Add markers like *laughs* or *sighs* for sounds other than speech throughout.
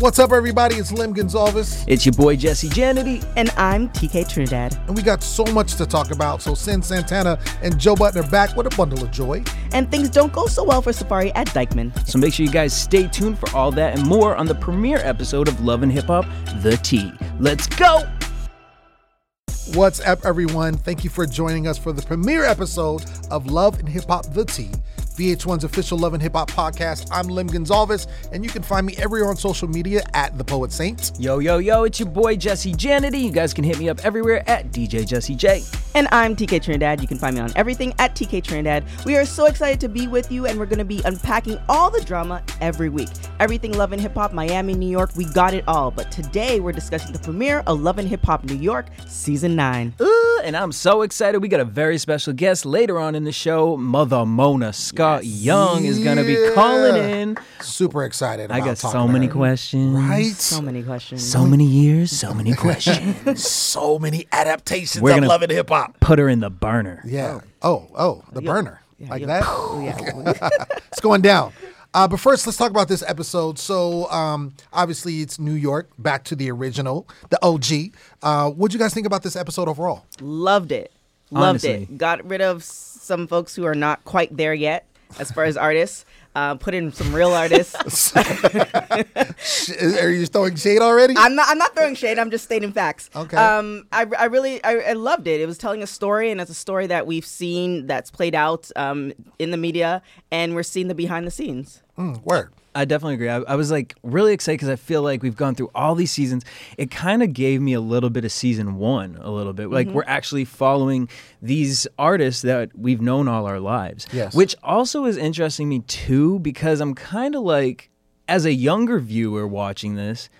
What's up, everybody? It's Lim Gonzalez, It's your boy Jesse Janity. And I'm TK Trinidad. and we got so much to talk about. So, Cyn Santana and Joe Budden are back with a bundle of joy. And things don't go so well for Safaree at Dyckman. So make sure you guys stay tuned for all that and more on the premiere episode of Love and Hip Hop, The T. Let's go! What's up, everyone? Thank you for joining us for the premiere episode of Love and Hip Hop The T, VH1's official Love and Hip Hop podcast. I'm Lim Gonzalez, and you can find me everywhere on social media at The Poet Saint. Yo, yo, yo, it's your boy Jesse Janity. You guys can hit me up everywhere at DJ Jesse J. And I'm TK Trinidad. You can find me on everything at TK Trinidad. We are so excited to be with you, and we're going to be unpacking all the drama every week. Everything Love and Hip Hop, Miami, New York, we got it all. But today we're discussing the premiere of Love and Hip Hop New York, Season 9. Uh, and I'm so excited. We got a very special guest later on in the show. Mother Mona Scott Young is going to be calling in. Super excited. I got talking so many questions. Right? So many questions. So many years, so many questions. *laughs* So many adaptations We're of gonna- Love and Hip Hop. Put her in the burner. Yeah. Oh, oh, the burner. like yeah. that? *laughs* Oh, yeah. *laughs* it's going down. Uh, but first, let's talk about this episode. So, um, obviously, it's New York, back to the original, the OG. Uh, what'd you guys think about this episode overall? Loved it. Loved Honestly. it. Got rid of some folks who are not quite there yet as far as artists. Uh, put in some real artists. *laughs* Are you throwing shade already? I'm not. I'm not throwing shade. I'm just stating facts. Okay. Um, I, I really I, I loved it. It was telling a story, and it's a story that we've seen that's played out um, in the media, and we're seeing the behind the scenes. Mm, word. I definitely agree. I, I was like really excited because I feel like we've gone through all these seasons. It kind of gave me a little bit of season one, a little bit. Like mm-hmm. we're actually following these artists that we've known all our lives. Yes. Which also is interesting me too because I'm kind of like, as a younger viewer watching this,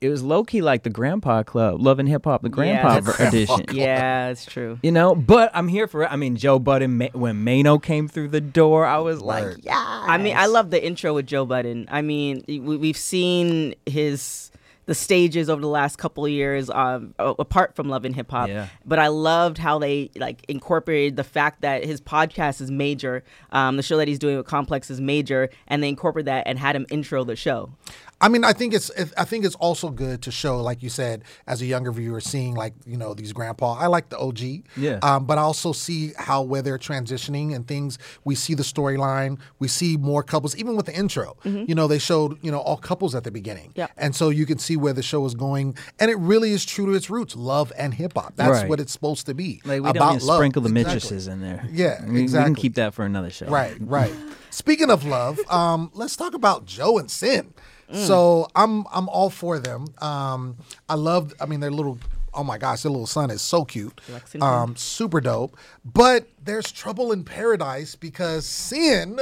it was low key like the Grandpa Club, Love and Hip Hop, the Grandpa Grandpa edition. Yeah, it's true. You know, but I'm here for it. I mean, Joe Budden, when Maino came through the door, I was like, yeah. I mean, I love the intro with Joe Budden. I mean, we, we've seen his the stages over the last couple of years, um, apart from Love and Hip Hop. Yeah. But I loved how they like incorporated the fact that his podcast is major. Um, the show that he's doing with Complex is major, and they incorporated that and had him intro the show. I mean, I think it's I think it's also good to show, like you said, as a younger viewer, seeing like you know these grandpa. I like the OG, Yeah. Um, but I also see how where they're transitioning and things. We see the storyline. We see more couples, even with the intro. You know, they showed you know all couples at the beginning, Yeah. and so you can see where the show is going, and it really is true to its roots, love and hip hop. That's Right. what it's supposed to be. Like we about don't need love. sprinkle the Exactly. mistresses in there. Yeah, we, we exactly. can keep that for another show. Right, right. *laughs* Speaking of love, um, let's talk about Joe and Cyn. Mm. So I'm I'm all for them. Um, I love. I mean, their little. Oh my gosh, their little son is so cute. Lexington. Um, super dope. But there's trouble in paradise because Cyn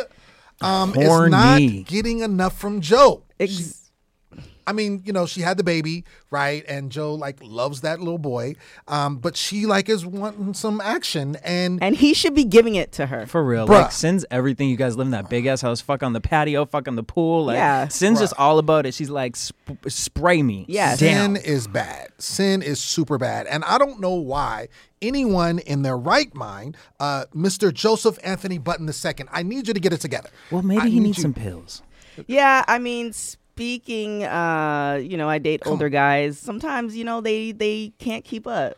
um, is not getting enough from Joe. Ex- I mean, you know, she had the baby, right? And Joe like loves that little boy, um, but she like is wanting some action, and and he should be giving it to her. For real, Bruh. like Cyn's everything. You guys live in that big ass house. Fuck on the patio. Fuck on the pool. Like, Yeah. Cyn's just all about it. She's like, sp- spray me. Yeah. Damn. Cyn is bad. Cyn is super bad. And I don't know why anyone in their right mind, uh, Mr. Joseph Anthony Budden II, I need you to get it together. Well, maybe I he need needs you- some pills. Yeah, I mean, speaking, uh, you know, I date older guys. Sometimes, you know, they they can't keep up.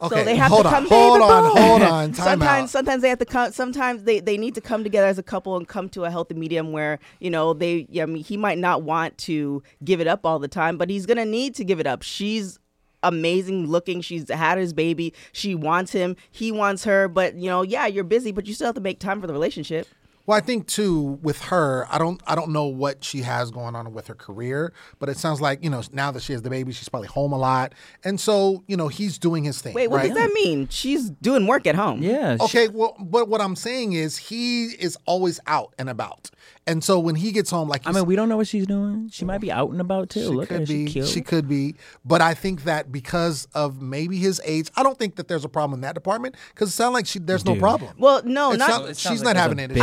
Okay, so they have hold to on, come. hold baby, on, hold on, time sometimes, out. sometimes they have to come. Sometimes they, they need to come together as a couple and come to a healthy medium where you know they. Yeah, I mean, he might not want to give it up all the time, but he's gonna need to give it up. She's amazing looking. She's had his baby. She wants him. He wants her. But you know, yeah, you're busy, but you still have to make time for the relationship. Well, I think too with her, I don't I don't know what she has going on with her career, but it sounds like, you know, now that she has the baby, she's probably home a lot. And so, you know, he's doing his thing. Wait, what right? does that mean? She's doing work at home. Yeah. she- Okay, well, but what I'm saying is he is always out and about. And so when he gets home, like I mean, we don't know what she's doing. She might be out and about too. She Look could at her. be. She cute. She could be. But I think that because of maybe his age, I don't think that there's a problem in that department because it sounds like she, there's no problem. Well, no, It not. sound- It she's like not there's having a it.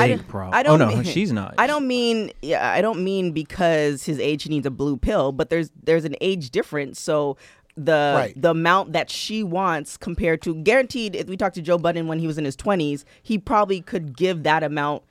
Big I don't- problem. I oh, don't oh no, mean- she's not. *laughs* I don't mean yeah, I don't mean because his age he needs a blue pill, but there's there's an age difference. So the Right. the amount that she wants compared to guaranteed if we talked to Joe Budden when he was in his 20s, he probably could give that amount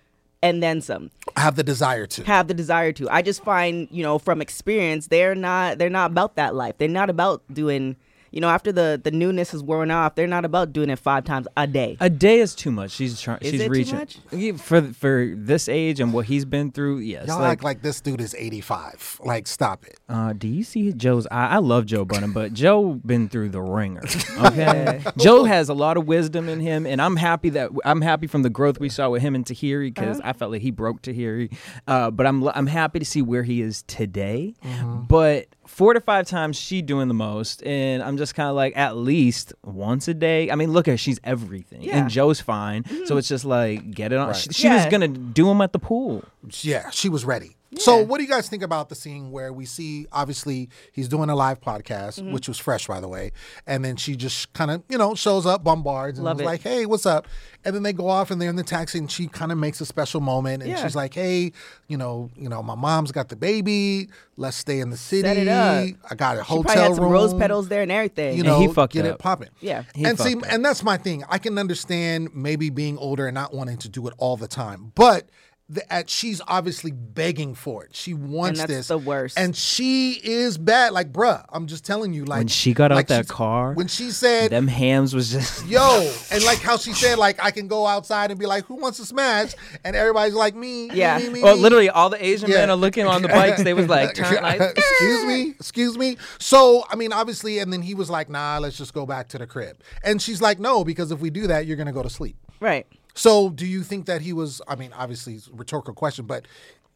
and then some Have the desire to. have the desire to. I just find, you know, from experience, they're not they're not about that life. They're not about doing, you know, after the the newness is worn off, they're not about doing it five times a day. A day is too much. She's trying. Is She's it too reaching much? For for this age and what he's been through. Yes. Y'all like, act like this dude is 85. Like, stop it. uh, do you see Joe's? I, I love Joe Budden, but Joe been through the ringer. Okay. *laughs* Joe has a lot of wisdom in him, and I'm happy that I'm happy from the growth we saw with him and Tahiry because Uh-huh. I felt like he broke Tahiry. Uh, but I'm I'm happy to see where he is today. Mm-hmm. But four to five times she doing the most, and I'm just kind of like at least once a day. I mean, look at her, she's everything, Yeah. Mm-hmm. and Joe's fine. So it's just like get it on. Right. She, she was gonna do him at the pool. Yeah, she was ready. So, what do you guys think about the scene where we see obviously he's doing a live podcast, Mm-hmm. which was fresh, by the way, and then she just kind of you know shows up, bombards, and Love was it. like, "Hey, what's up?" And then they go off and they're in the taxi, and she kind of makes a special moment, and Yeah. she's like, "Hey, you know, you know, my mom's got the baby. Let's stay in the city. Set it up. I got a She probably hotel had some room. rose petals there and everything. You And know, he fucked get up. it popping. Yeah. And see, up. and that's my thing. I can understand maybe being older and not wanting to do it all the time, but the, at, she's obviously begging for it. She wants that's this. the worst. And she is bad. Like, bruh, I'm just telling you. Like When she got out like that car, when she said, Them hams was just. *laughs* "Yo," and like how she said, like I can go outside and be like, "Who wants to smash?" And everybody's like, "Me." me, Yeah. Me, me, Well, me." literally, all the Asian Yeah. men are looking on the *laughs* bikes. They was like, *laughs* turn like, excuse me, excuse me. So, I mean, obviously, and then he was like, nah, let's just go back to the crib. And she's like, no, because if we do that, you're going to go to sleep. Right. So, do you think that he was, I mean, obviously, it's a rhetorical question, but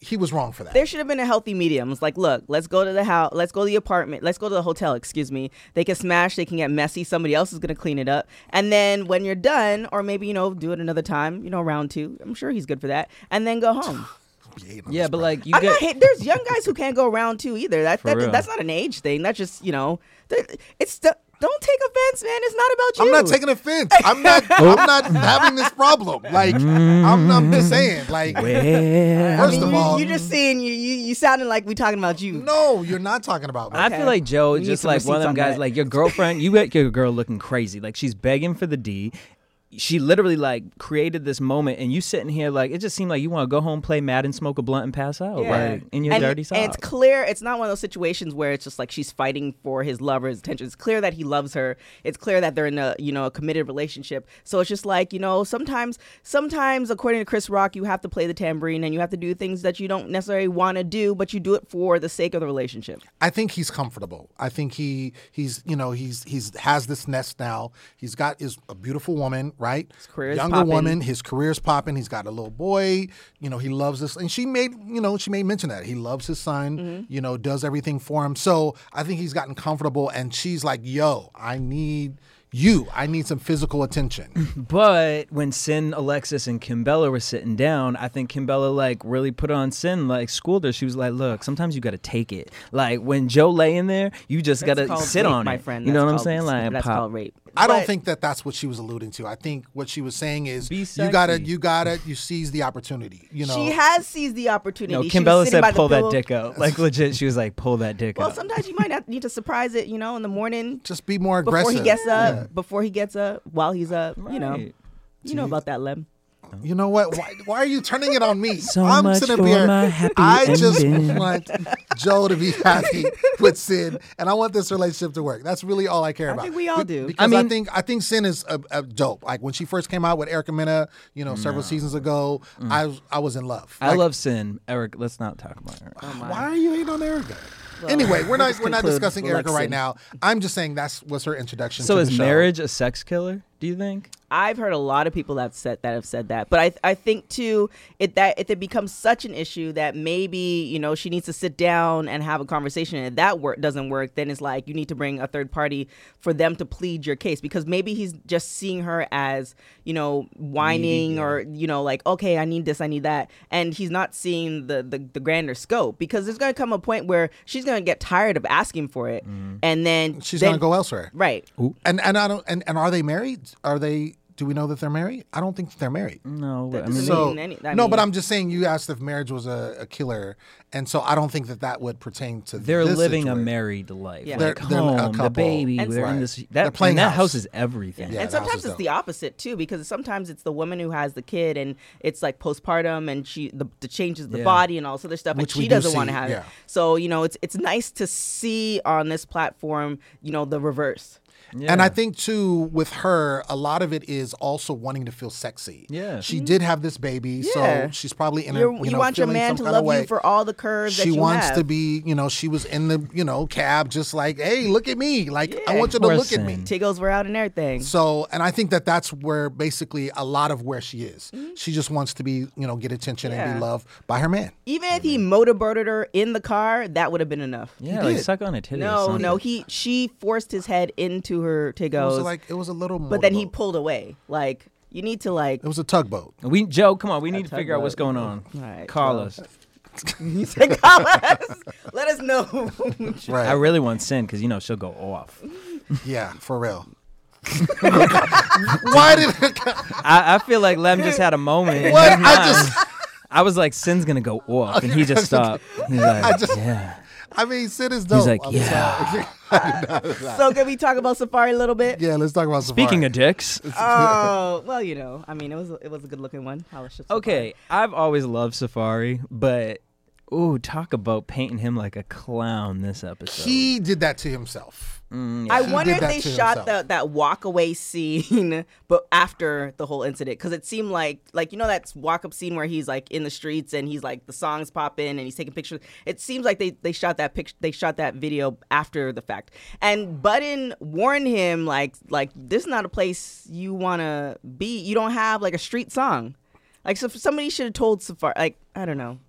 he was wrong for that? There should have been a healthy medium. It's like, look, let's go to the house, let's go to the apartment, let's go to the hotel, excuse me. They can smash, they can get messy, somebody else is gonna clean it up. And then when you're done, or maybe, you know, do it another time, you know, round two. I'm sure he's good for that. And then go home. *sighs* You hating on yeah, but bro. like you I'm get. not hate, there's young guys who can't go round two either. That, that that's not an age thing. That's just, you know, that- it's the, don't take offense, man. It's not about you. I'm not taking offense. I'm not. *laughs* I'm not having this problem. Like I'm, I'm just saying. Like Well, First I mean, of you, all- you're just saying you, you you sounding like we talking about you. no, you're not talking about me. I feel like Joe We is just like one of them on guys. that. Like your girlfriend, you get your girl looking crazy. Like she's begging for the D. She literally like created this moment, and you sitting here like it just seemed like you want to go home, play Madden, smoke a blunt, and pass out. Like in your and, dirty and socks. it's clear it's not one of those situations where it's just like she's fighting for his love or his attention. It's clear that he loves her. It's clear that they're in a you know a committed relationship. So it's just like you know sometimes sometimes according to Chris Rock you have to play the tambourine and you have to do things that you don't necessarily want to do, but you do it for the sake of the relationship. I think he's comfortable. I think he he's you know he's he's has this nest now. He's got is a beautiful woman, right? His career is younger popping. woman. His career's popping. He's got a little boy. You know he loves this, and she made you know she made mention that he loves his son. Mm-hmm. You know does everything for him. So I think he's gotten comfortable, and she's like, "Yo, I need." You, I need some physical attention. *laughs* But when Cyn, Alexis, and Kimbella were sitting down, I think Kimbella like really put on Cyn, like schooled her. She was like, "Look, sometimes you got to take it. Like when Joe lay in there, you just gotta sit rape, on my it. friend. You know what I'm saying? Like that's pop. called rape. I don't think that that's what she was alluding to. I think what she was saying is you gotta, you gotta, you seize the opportunity. You know, she has seized the opportunity. No, She was Kimbella sitting by said, "Pull that dick out." Like legit, she was like, "Pull that dick Well, out." sometimes you might not need to surprise it, you know, in the morning just be more aggressive. before he gets up. Yeah. Before he gets up, while he's up, you know, you know about that, Lem. You know what? Why, why are you turning it on me? *laughs* So I'm much sitting for here. my happy I just want Joe to be happy *laughs* with Cyn, and I want this relationship to work. That's really all I care I about. think we all do. Because I, I think I think Cyn is a, a dope. Like when she first came out with Erica Mena, you know, several seasons ago, mm. I was I was in love. I love Cyn. Eric, let's not talk about her. Oh, why are you hating on Erica? anyway, we're not we're not discussing with Erica right now. I'm just saying that's was her introduction. So to is the show. marriage a sex killer? Do you think? I've heard a lot of people that have said that have said that, but I I think too it that if it becomes such an issue that maybe you know she needs to sit down and have a conversation, and if that work doesn't work, then it's like you need to bring a third party for them to plead your case because maybe he's just seeing her as you know whining or you know like okay I need this I need that, and he's not seeing the the, the grander scope because there's gonna come a point where she's gonna get tired of asking for it, mm-hmm. and then She's gonna go elsewhere. right. And and I don't and, and are they married? Are they do we know that they're married? I don't think they're married. No, That I mean, So mean any- I no, mean- but I'm just saying. You asked if marriage was a, a killer, and so I don't think that that would pertain to. they're this living a married life. Yeah. Like They're- they're a home, the baby. And- they're in this. That, They're playing and that house. house is everything. Yeah, and sometimes it's dope. the opposite too, because sometimes it's the woman who has the kid and it's like postpartum and she the, the changes the Yeah. body and all this other stuff, Which and she doesn't want to have yeah. it. So you know, it's it's nice to see on this platform, you know, the reverse. And I think too, with her, a lot of it is also wanting to feel sexy. Yeah. she did have this baby, Mm-hmm. Yeah. so she's probably in a You're, you, you know, want your man some to kind love you for all the curves she that you wants have. to be, you know, she was in the, you know, cab, just like, hey, look at me, like I want you to look at me. Cyn. Tiggles were out and everything. So, and I think that that's where basically a lot of where she is. She just wants to be, you know, get attention and Mm-hmm. Be loved by her man. Even if he motorboated her in the car, that would have been enough. Yeah, like did. suck on a titty. No, no, he she forced his head into her It was like it was a little, but then he pulled away. Like you need to like It was a tugboat. We Joe, come on. We need to figure out what's going on. All right, Call well. us. *laughs* you say, call us. Let us know. *laughs* Right. I really want Cyn because you know she'll go off. yeah, for real. *laughs* Why did I, I feel like Lem just had a moment. what? I just I was like, Cyn's gonna go off, and he just stopped. He's like, just- yeah. I mean, Sid is dope. He's like, I'm yeah. *laughs* sorry. *laughs* *laughs* so can we talk about Safaree a little bit? yeah, let's talk about Safaree. Speaking of dicks, Oh well, you know, I mean, it was it was a good looking one. I was just okay, I've always loved Safaree, but ooh, talk about painting him like a clown this episode. he did that to himself. Mm, I yeah. wonder if they shot himself. that that walk away scene, *laughs* but after the whole incident, because it seemed like like you know that walk up scene where he's like in the streets and he's like the songs pop in and he's taking pictures. It seems like they they shot that picture, they shot that video after the fact. And Budden warned him like like this is not a place you want to be. You don't have like a street song. Like so, somebody should have told Safaree. Like I don't know.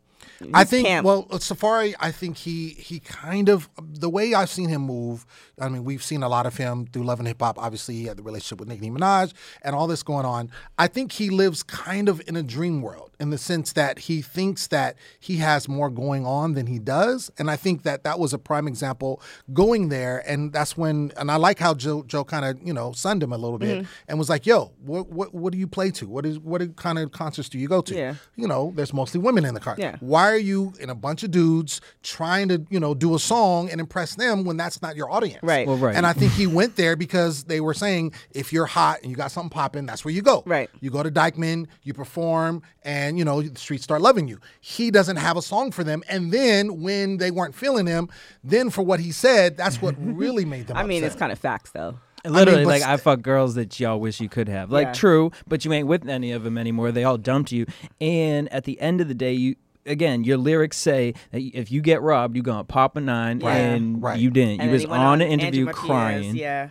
I think well, Safaree. I think he he kind of the way I've seen him move. I mean, we've seen a lot of him through Love and Hip Hop. Obviously, he had the relationship with Nicki Minaj and all this going on. I think he lives kind of in a dream world in the sense that he thinks that he has more going on than he does, and I think that that was a prime example going there. And that's when, and I like how Joe Joe kind of you know sunned him a little bit Mm-hmm. and was like, "Yo, what what what do you play to? What is what kind of concerts do you go to? Yeah. You know, there's mostly women in the car. Yeah. Why are you and a bunch of dudes trying to, you know, do a song and impress them when that's not your audience? Right. Well, right. And I think he went there because they were saying if you're hot and you got something popping, that's where you go. Right. You go to Dyckman, you perform, and you know the streets start loving you. He doesn't have a song for them, and then when they weren't feeling him, then for what he said, that's what really made them. *laughs* I mean, it's kind of facts though. Literally, but like st- I fuck girls that y'all wish you could have. Like Yeah. true, but you ain't with any of them anymore. They all dumped you. And at the end of the day, you again, your lyrics say that if you get robbed, you're gonna pop a nine, Yeah. and Right. you didn't. And you was he on an interview crying. Yeah.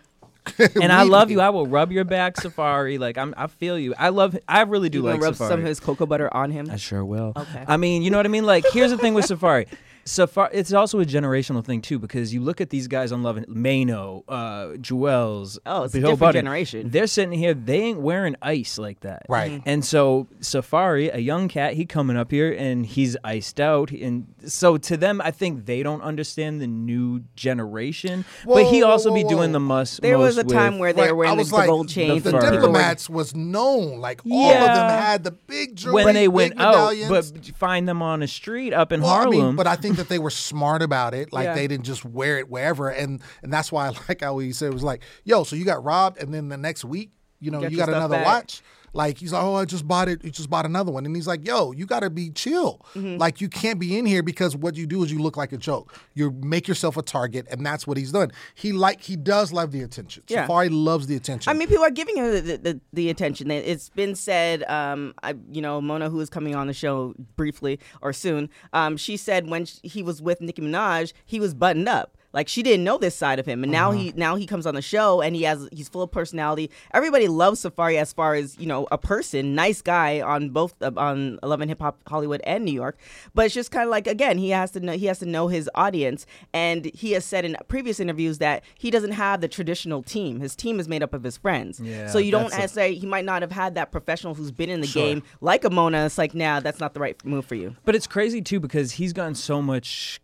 *laughs* And I love you. I will rub your back, Safaree. Like I'm, I feel you. I love. I really do You like rub Safaree. some of his cocoa butter on him. I sure will. Okay. I mean, you know what I mean? Like, here's the thing with Safaree. Safaree, it's also a generational thing too because you look at these guys on Love and Maino, uh, Juelz. Oh, it's a Joe different Budden. generation. They're sitting here. They ain't wearing ice like that. Right. Mm-hmm. And so Safaree, a young cat, he coming up here and he's iced out, and so to them, I think they don't understand the new generation. but he Whoa, also whoa, be whoa. doing the must. There was a time with- where they Right, were I wearing the, was like, gold chains. The Fur. and were- diplomats was known. Like all of them had the big jewelry, when they went out, but find them on a street up in Well, I Harlem. mean, but I think that they were smart about it. Like Yeah. they didn't just wear it wherever, and and that's why I *laughs* like how he said it was like, "Yo, so you got robbed, and then the next week, you know, Get you got another back. watch." Like he's like, "Oh, I just bought it. You just bought another one," and he's like, "Yo, you got to be chill. Mm-hmm. Like you can't be in here because what you do is you look like a joke. You make yourself a target, and that's what he's done. He like he does love the attention. Yeah. Safaree loves the attention. I mean, people are giving him the, the, the attention. It- It's been said, um, I, you know, Mona, who is coming on the show briefly or soon, um, she said when sh he was with Nicki Minaj, he was buttoned up. Like she didn't know this side of him, and now he now he comes on the show and he has he's full of personality. Everybody loves Safaree as far as you know a person, nice guy on both uh, on Love and Hip Hop Hollywood and New York. But it's just kind of like again he has to know he has to know his audience, and he has said in previous interviews that he doesn't have the traditional team. His team is made up of his friends. Yeah, so you don't a- necessarily he might not have had that professional who's been in the Sure. game like a Mona. It's like nah, that's not the right move for you. But it's crazy too because he's gotten so much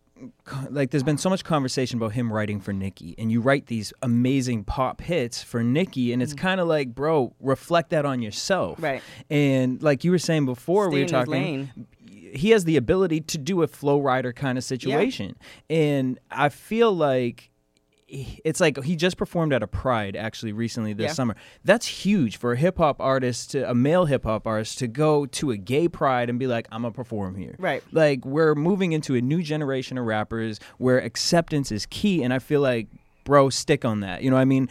like there's been so much conversation about him writing for Nicki, and you write these amazing pop hits for Nicki, and it's kind of like, bro, reflect that on yourself, Right. And like you were saying before, Stay we were talking. He has the ability to do a Flo Rida kind of situation, and I feel like it's like he just performed at a Pride actually recently this Yeah. summer. That's huge for a hip hop artist, to, a male hip hop artist, to go to a gay Pride and be like, "I'm gonna perform here." Right. Like we're moving into a new generation of rappers where acceptance is key, and I feel like, bro, stick on that. You know, what I mean,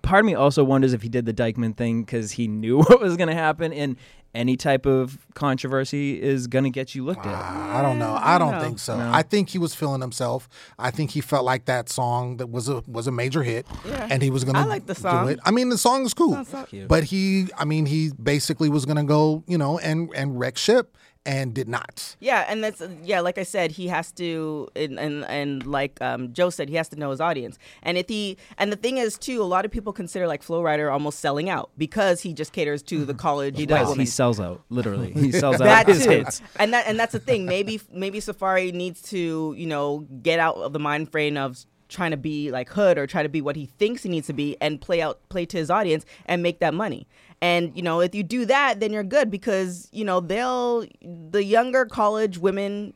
part of me also wonders if he did the Dyckman thing because he knew *laughs* what was gonna happen, and any type of controversy is gonna get you looked at. I don't know. I don't No. think so. I think he was feeling himself. I think he felt like that song that was a was a major hit, Yeah. and he was gonna I like the do it. I mean, the song is cool, so Cute. but he, I mean, he basically was gonna go, you know, and and wreck ship, and did not. Yeah, and that's yeah, like I said, he has to and and, and like um, Joe said, he has to know his audience. And if he and the thing is too, a lot of people consider like Flo Rida almost selling out because he just caters to the *laughs* college. He does. He sells out. Literally, he *laughs* sells out that his too. hits. And that and that's the thing. Maybe maybe Safaree needs to you know get out of the mind frame of trying to be like hood or try to be what he thinks he needs to be and play out play to his audience and make that money. And you know if you do that, then you're good because you know they'll the younger college women.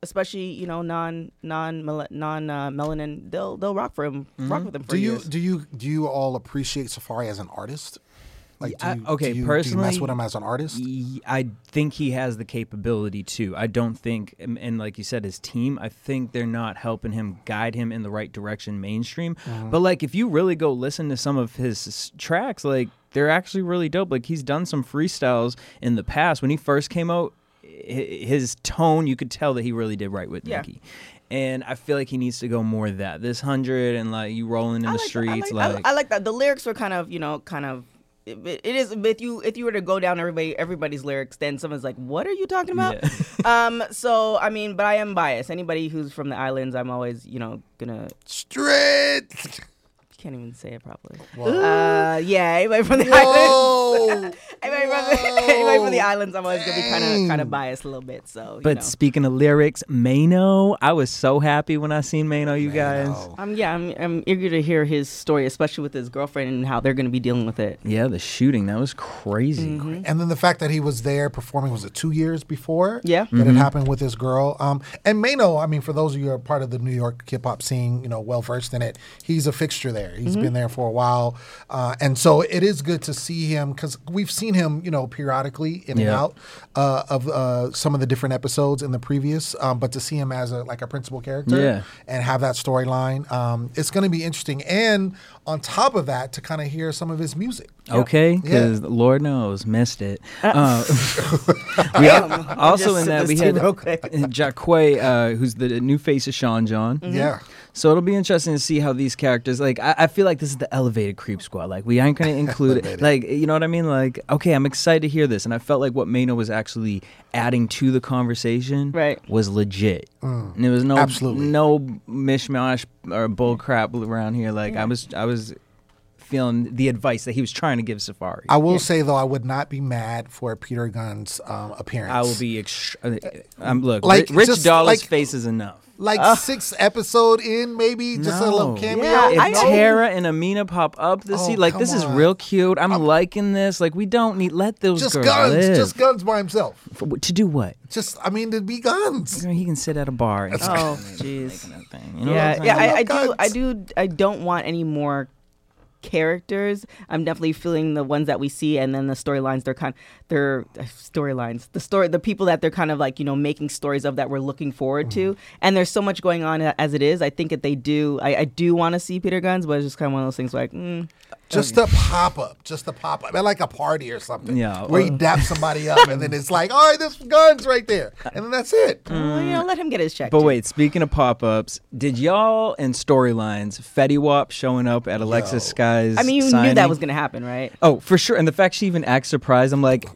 Especially, you know, non non non uh, melanin, they'll they'll rock for him, rock with him for Do you years. do you do you all appreciate Safaree as an artist? Like, do I- okay, do you, do you mess with him as an artist? I think he has the capability to. I don't think, and and like you said, his team. I think they're not helping him guide him in the right direction, mainstream. Mm-hmm. But like, if you really go listen to some of his tracks, like they're actually really dope. Like he's done some freestyles in the past when he first came out. His tone, you could tell that he really did right with Yeah. Nicki. And I feel like he needs to go more of that. This hundred and like you rolling in I the like that. I streets, like, I- like I, like that. The lyrics were kind of, you know, kind of. It, it is if you if you were to go down everybody everybody's lyrics, then someone's like, "What are you talking about?" *laughs* um. So I mean, but I am biased. Anybody who's from the islands, I'm always, you know, gonna. Straight. *laughs* Can't even say it properly. Uh. Yeah. Anybody from the islands. Whoa. *laughs* Anybody from, the, anybody from the islands, I'm always gonna be kind of kind of biased a little bit. So. You But know. speaking of lyrics, Maino, I was so happy when I seen Maino, you guys. Maino. Um, yeah, I'm, I'm eager to hear his story, especially with his girlfriend and how they're going to be dealing with it. Yeah, the shooting, that was crazy. Mm-hmm. And then the fact that he was there performing was it two years before? Yeah. That it happened with this girl. Um, and Maino, I mean, for those of you who are part of the New York hip hop scene, you know, well versed in it, he's a fixture there. He's been there for a while, uh, and so it is good to see him because we've seen him, you know, periodically in and out uh, of uh, some of the different episodes in the previous. Um, but to see him as a like a principal character Yeah. and have that storyline, um, it's going to be interesting. And on top of that, to kind of hear some of his music. Okay, Yeah. because Lord knows, missed it. Uh, *laughs* we also in that we had tea real quick. *laughs* Jacquay, uh, who's the new face of Sean John. Yeah. So it'll be interesting to see how these characters like. I, I feel like this is the elevated creep squad. Like we aren't going *laughs* to include it. Like you know what I mean. Like okay, I'm excited to hear this, and I felt like what Maino was actually adding to the conversation Right. was legit, and there was no Absolutely. no mishmash or bull crap around here. Like I was I was feeling the advice that he was trying to give Safaree. I will say though, I would not be mad for Peter Gunz's um, appearance. I will be. Ext- uh, um, look, Like, Ri- Rich just Dollar's like- face is enough. Like ah. six episode in, maybe just a little No. cameo. Yeah, If I know. Tara and Amina pop up this Oh, season, like come this is real cute. I'm, liking this. Like we don't need let those just girls guns, live. just guns by himself. For- to do what? Just, I mean, to be guns. He can sit at a bar. And Oh, jeez. making that thing. You know Yeah, yeah. I, I do. I do. I don't want any more characters. I'm definitely feeling the ones that we see, and then the storylines. They're kind. They're uh, storylines. The story. The people that they're kind of like you know making stories of that we're looking forward to. Mm-hmm. And there's so much going on as it is. I think that they do. I, I do want to see Peter Gunz, but it's just kind of one of those things like. Mm, Just a pop up, just a pop up, at like a party or something. Yeah, where he or- daps somebody up, and then it's like, all right, there's guns right there, and then that's it. well, you know, let him get his check. But too. wait, speaking of pop ups, did y'all in storylines Fetty Wap showing up at Alexis Sky's? I mean, you knew that was gonna happen, right? Oh, for sure. And the fact she even acts surprised, I'm like,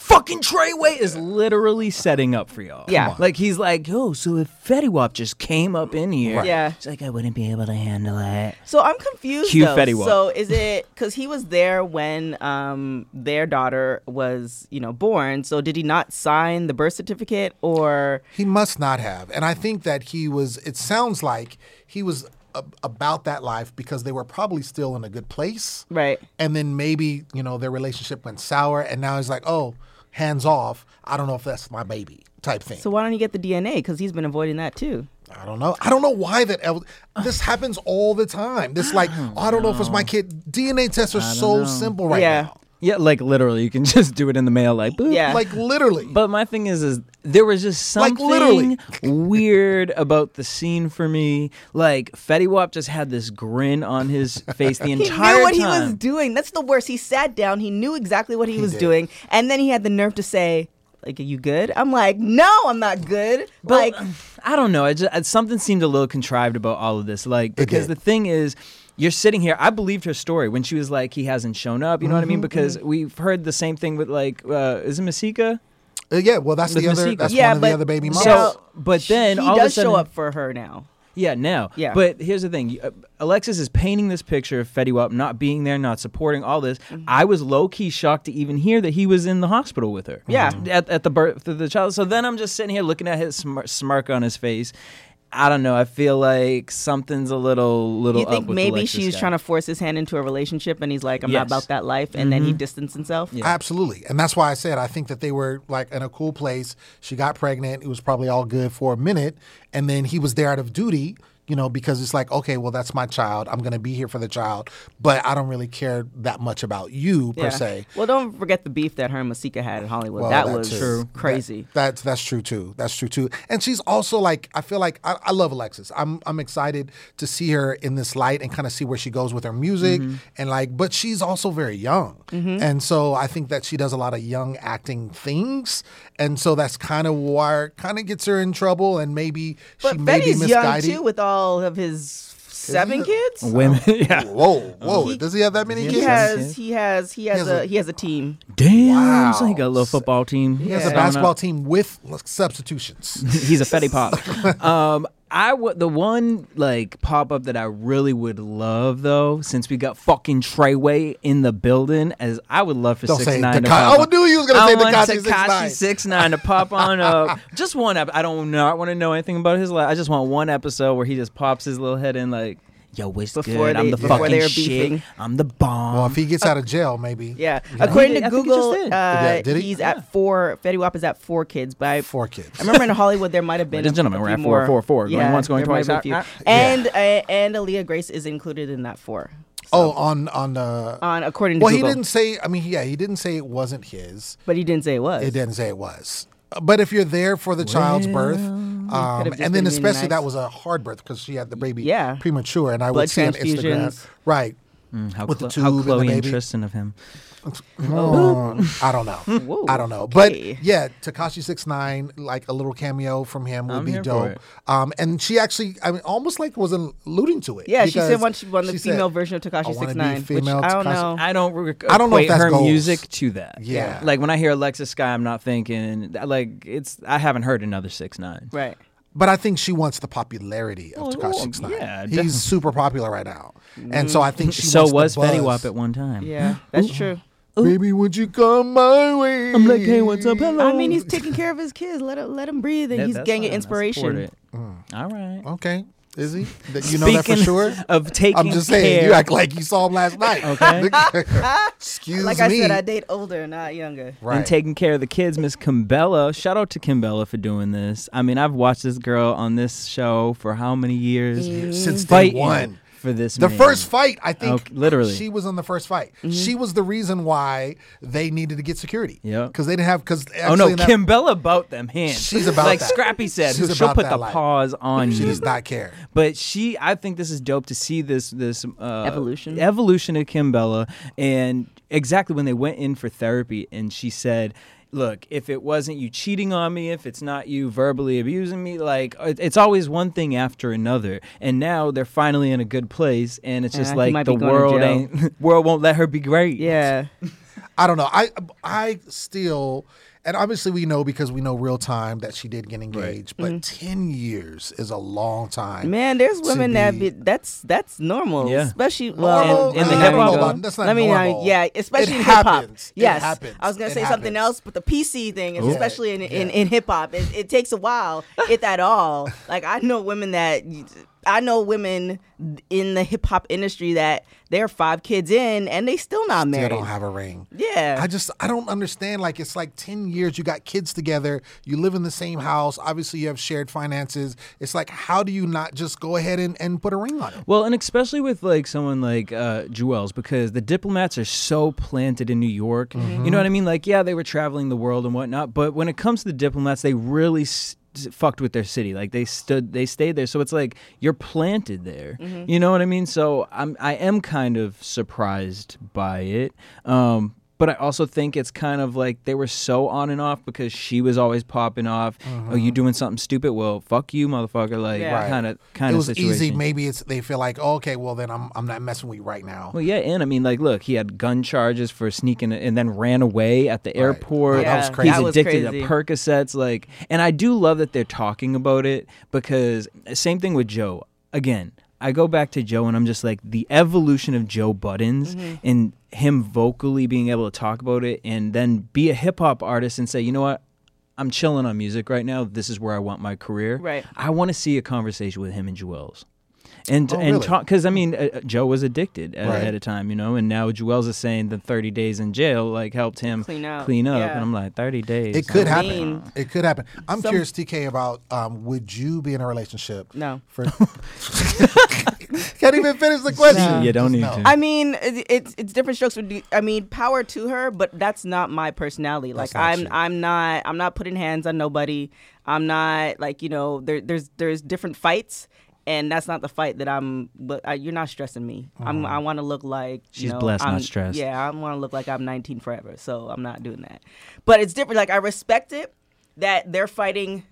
fucking Treyway is literally setting up for y'all. Yeah. Like he's like, oh, so if Fetty Wap just came up in here, Right. Yeah. it's like I wouldn't be able to handle it. So I'm confused. Cue though. Fetty Wap. So is it because he was there when um their daughter was you know born? So did he not sign the birth certificate or? He must not have. And I think that he was, it sounds like he was a, about that life because they were probably still in a good place. Right. And then maybe, you know, their relationship went sour and now he's like, oh, hands off. I don't know if that's my baby type thing. So why don't you get the DNA? Because he's been avoiding that too. I don't know. I don't know why that. el- This happens all the time. This like, oh, I don't know if it's my kid. DNA tests are so simple right Yeah. now. Yeah, like literally, you can *laughs* just do it in the mail, like boop. Yeah. Like literally. But my thing is, is there was just Like, something literally. weird about the scene for me. Like Fetty Wap just had this grin on his *laughs* face the entire time. He entire knew what time. he was doing. That's the worst. He sat down. He knew exactly what he, was did. doing, and then he had the nerve to say, "Like, are you good?" I'm like, "No, I'm not good." But like, *sighs* I don't know. I just I- something seemed a little contrived about all of this. Like because the thing is. You're sitting here. I believed her story when she was like, "He hasn't shown up." You know what I Mm-hmm, mean? Because we've heard the same thing with like, uh, is it Masika? Uh, yeah, well, that's With the other. Masika. That's yeah, one of but the other baby moms. So- but then he all of a does show up for her now. Yeah, now. Yeah. But here's the thing: uh, Alexis is painting this picture of Fetty Wap not being there, not supporting all this. Mm-hmm. I was low key shocked to even hear that he was in the hospital with her. Yeah. At, at the birth of the child. So then I'm just sitting here looking at his smir- smirk on his face. I don't know. I feel like something's a little, little. You think up with maybe Alexis she's guy. trying to force his hand into a relationship, and he's like, "I'm Yes. not about that life," and then he mm-hmm. distanced himself. Yeah. Absolutely. And that's why I said I think that they were like in a cool place. She got pregnant. It was probably all good for a minute. And then he was there out of duty, you know, because it's like, okay, well, that's my child. I'm going to be here for the child. But I don't really care that much about you per Yeah. se. Well, don't forget the beef that her and Masika had in Hollywood. Well, that that was too. crazy. That- that's that's true too. That's true too. And she's also like I feel like I, I love Alexis. I'm I'm excited to see her in this light and kind of see where she goes with her music mm-hmm. and like. But she's also very young, mm-hmm. and so I think that she does a lot of young acting things, and so that's kind of why kind of gets her in trouble, and maybe but she may be Fetty's young misguided. too, with all of his seven kids. women. *laughs* yeah. Whoa, whoa! He- does he have that many he He kids? has- has, he has, he has, has a, a- he has a team. Damn. Wow. So he got a little football team. He has a basketball team with substitutions. *laughs* He's a Fetty Pop. *laughs* um, I would the one like pop up that I really would love though, since we got fucking Treyway in the building, as I would love for Don't six nine. Teka- I knew you was gonna I say want Tekashi Tekashi 6ix9ine. six nine to pop on *laughs* up. just one. ep- I don't not want to know anything about his life. I just want one episode where he just pops his little head in like. Yo, what's Before good? I'm the before fucking they were shit. beefing. I'm the bomb. well, if he gets out of jail, maybe. Yeah. Yeah. According He to I think he Google, uh, Yeah, did he? he's at four. Fetty Wap is at four kids, but I, Four kids. I remember in Hollywood there might have *laughs* been. Ladies and a- gentlemen, a we're at four, more. four, four. Going Yeah, once, going twice. be a Ah, few. ah. And uh, and Aaliyah Grace is included in that four. Oh, on on the. On according to Google. well, he didn't say. I mean, yeah, he didn't say it wasn't his. but he didn't say it was. It didn't say it was. But if you're there for the child's birth, um, and then especially nice. that was a hard birth because she had the baby Yeah. premature, and I Blood would see on Instagram, right? Mm, how, with the Chlo- how tube and the Chloe and. Tristan of him. Oh, I don't know. *laughs* Whoa, I don't know. okay. But yeah, Tekashi six nine, like a little cameo from him would I'm be dope. Um, and she actually, I mean, almost like was alluding to it. Yeah, she said because once she won the she said, female version of Tekashi wanna Six be Nine, which female I don't Tekashi- know. I don't. Re- I don't know if equate that's her goals. music to that. Yeah. Like when I hear Alexis Sky, I'm not thinking like it's. I haven't heard another six nine. Right. But I think she wants the popularity of Oh, Tekashi Six Nine. yeah, he's definitely. super popular right now, and so I think *laughs* she So wants was the Fetty. Wap at one time. Yeah, that's true. Baby, would you come my way? I'm like, hey, what's up? Hello. I mean, he's taking care of his kids. Let him let him breathe, and That- he's that's getting fine. I inspiration. support it. Oh. All right. Okay, is he? That- You know that for Speaking sure. Of taking I'm just saying. care. You act like you saw him last night. Okay. *laughs* *laughs* Excuse me. Like me. I said, I date older, not younger. right. and taking care of the kids. Miss Kimbella, shout out to Kimbella for doing this. I mean, I've watched this girl on this show for how many years? since day Fighting one. For this. The man. first fight, I think, Okay, literally. she was on the first fight. Mm-hmm. She was the reason why they needed to get security. Yep. because they didn't have. Because Oh no, Kimbella about them hands. She's about like that. Scrappy said. She's she'll put the life. pause on she you. does not care. But she, I think this is dope to see this this uh, Evolution. evolution of Kimbella and exactly when they went in for therapy, and she said. Look, if it wasn't you cheating on me, if it's not you verbally abusing me, like it's always one thing after another. And now they're finally in a good place, and it's just he like the be going to world ain't *laughs* world won't let her be great. Yeah. *laughs* I don't know. I I still and obviously we know because we know real time that she did get engaged, but ten years is a long time. Mm-hmm. Man, there's to women that be- be that's that's normal. Yeah. Especially Normal? well, in the hip-hop know though. That's not I mean, I- normal. yeah, especially It in hip hop. happens. It Yes, happens. I was gonna It say something happens. else, but the PC thing, is Yeah. especially in, in, Yeah. in hip hop, it, it takes a while, if at all. Like I know women that I know women in the hip hop industry that they're five kids in and they still not Still married. don't have a ring. yeah, I just I don't understand. Like it's like ten years. You got kids together. You live in the same house. Obviously, you have shared finances. It's like how do you not just go ahead and, and put a ring on it? Well, and especially with like someone like uh, Juelz, because the diplomats are so planted in New York. You know what I mean? Like, yeah, they were traveling the world and whatnot, but when it comes to the diplomats, they really s- fucked with their city. Like, they stood, they stayed there. So it's like you're planted there. You know what I mean? So I'm, I am kind of surprised by it. Um, but I also think it's kind of like they were so on and off because she was always popping off. Oh, you doing something stupid? Well, fuck you, motherfucker. Like, Yeah. Right. kind of, kind of. it was situation. easy. Maybe it's they feel like oh, okay, well then I'm I'm not messing with you right now. Well, yeah, and I mean, like, look, he had gun charges for sneaking and then ran away at the airport. That was crazy. He's that was addicted crazy. to Percocets, like, and I do love that they're talking about it because same thing with Joe. Again, I go back to Joe and I'm just like the evolution of Joe Buddens Mm-hmm. and him vocally being able to talk about it and then be a hip hop artist and say, you know what. I'm chilling on music right now. This is where I want my career. Right. I want to see a conversation with him and Juelz and Oh, and really? talk because I mean uh, uh, Joe was addicted at, Right. at a time, you know, and now Juelz is saying the 30 days in jail like helped him Clean out. clean up, Yeah. and I'm like 30 days. It could I happen. mean, it could happen. I'm some- curious, TK, about um, would you be in a relationship? No. For *laughs* can't even finish the question. You don't need No. to. I mean, it, it's it's different strokes. For, d- I mean, power to her, but that's not my personality. Like That's not I'm you. I'm not I'm not putting hands on nobody. I'm not like you know there there's there's different fights. And that's not the fight that I'm. But uh, you're not stressing me. I'm. I want to look like you She's know, blessed, not I'm- stressed. Yeah, I want to look like I'm 19 forever. So I'm not doing that. But it's different. Like I respect it that they're fighting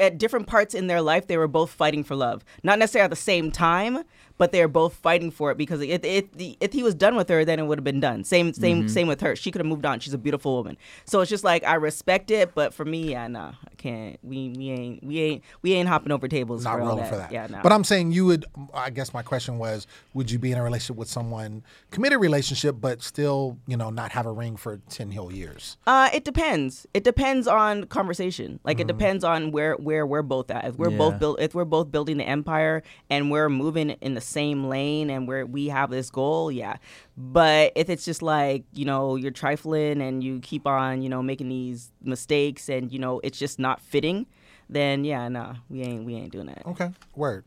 at different parts in their life, they were both fighting for love. Not necessarily at the same time, but they're both fighting for it because if, if, if he was done with her, then it would have been done. Same same Mm-hmm. same with her. She could have moved on. She's a beautiful woman. So it's just like I respect it, but for me, yeah, nah, I can't. We we ain't we ain't we ain't hopping over tables. not for rolling that. for that. Yeah, no. But I'm saying you would. I guess my question was, would you be in a relationship with someone committed relationship, but still, you know, not have a ring for ten whole years? Uh, it depends. It depends on conversation. Like it depends on where where we're both at. If we're Yeah. both build, if we're both building the empire and we're moving in the same lane and where we have this goal, yeah. But if it's just like you know you're trifling and you keep on you know making these mistakes and you know it's just not fitting, then yeah, nah, we ain't we ain't doing that. Okay, word.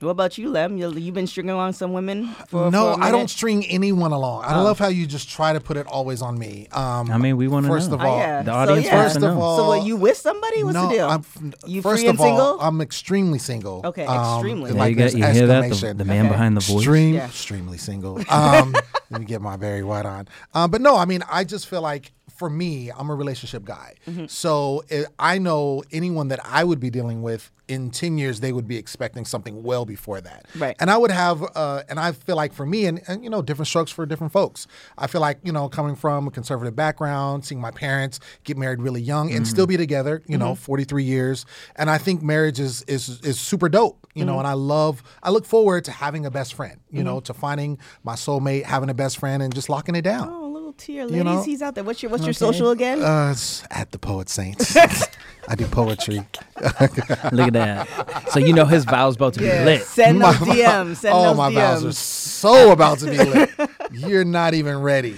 What about you, Lem? You you been stringing along some women? For, no, for a I don't string anyone along. I love how you just try to put it always on me. Um, I mean, we wanna First know. of Oh, all, yeah. The So, audience yeah. wants to First of know. all, So what? You with somebody? What's no, the deal? I'm, You first free and of all, single? I'm extremely single. Okay, Um, extremely. Yeah, like you, got, there's you hear that? The, the man Okay. behind the voice. Extreme, Yeah. extremely single. Um, *laughs* let me get my Barry White on. Um, but no, I mean, I just feel like for me, I'm a relationship guy. Mm-hmm. So it, I know anyone that I would be dealing with in 10 years, they would be expecting something well before that. Right. And I would have, uh, and I feel like for me, and, and you know, different strokes for different folks. I feel like, you know, coming from a conservative background, seeing my parents get married really young and mm-hmm. still be together, you know, mm-hmm. 43 years. And I think marriage is, is, is super dope, you know, mm-hmm. and I love, I look forward to having a best friend, you know, to finding my soulmate, having a best friend and just locking it down. Oh, a little tear, ladies. know? He's out there. What's your What's your social again? Uh, it's at the Poet Saints. *laughs* I do poetry. *laughs* Look at that. So you know his vow's about to be lit. Send those My- DMs. Send oh, those my DMs. vows are so about to be lit. *laughs* You're not even ready.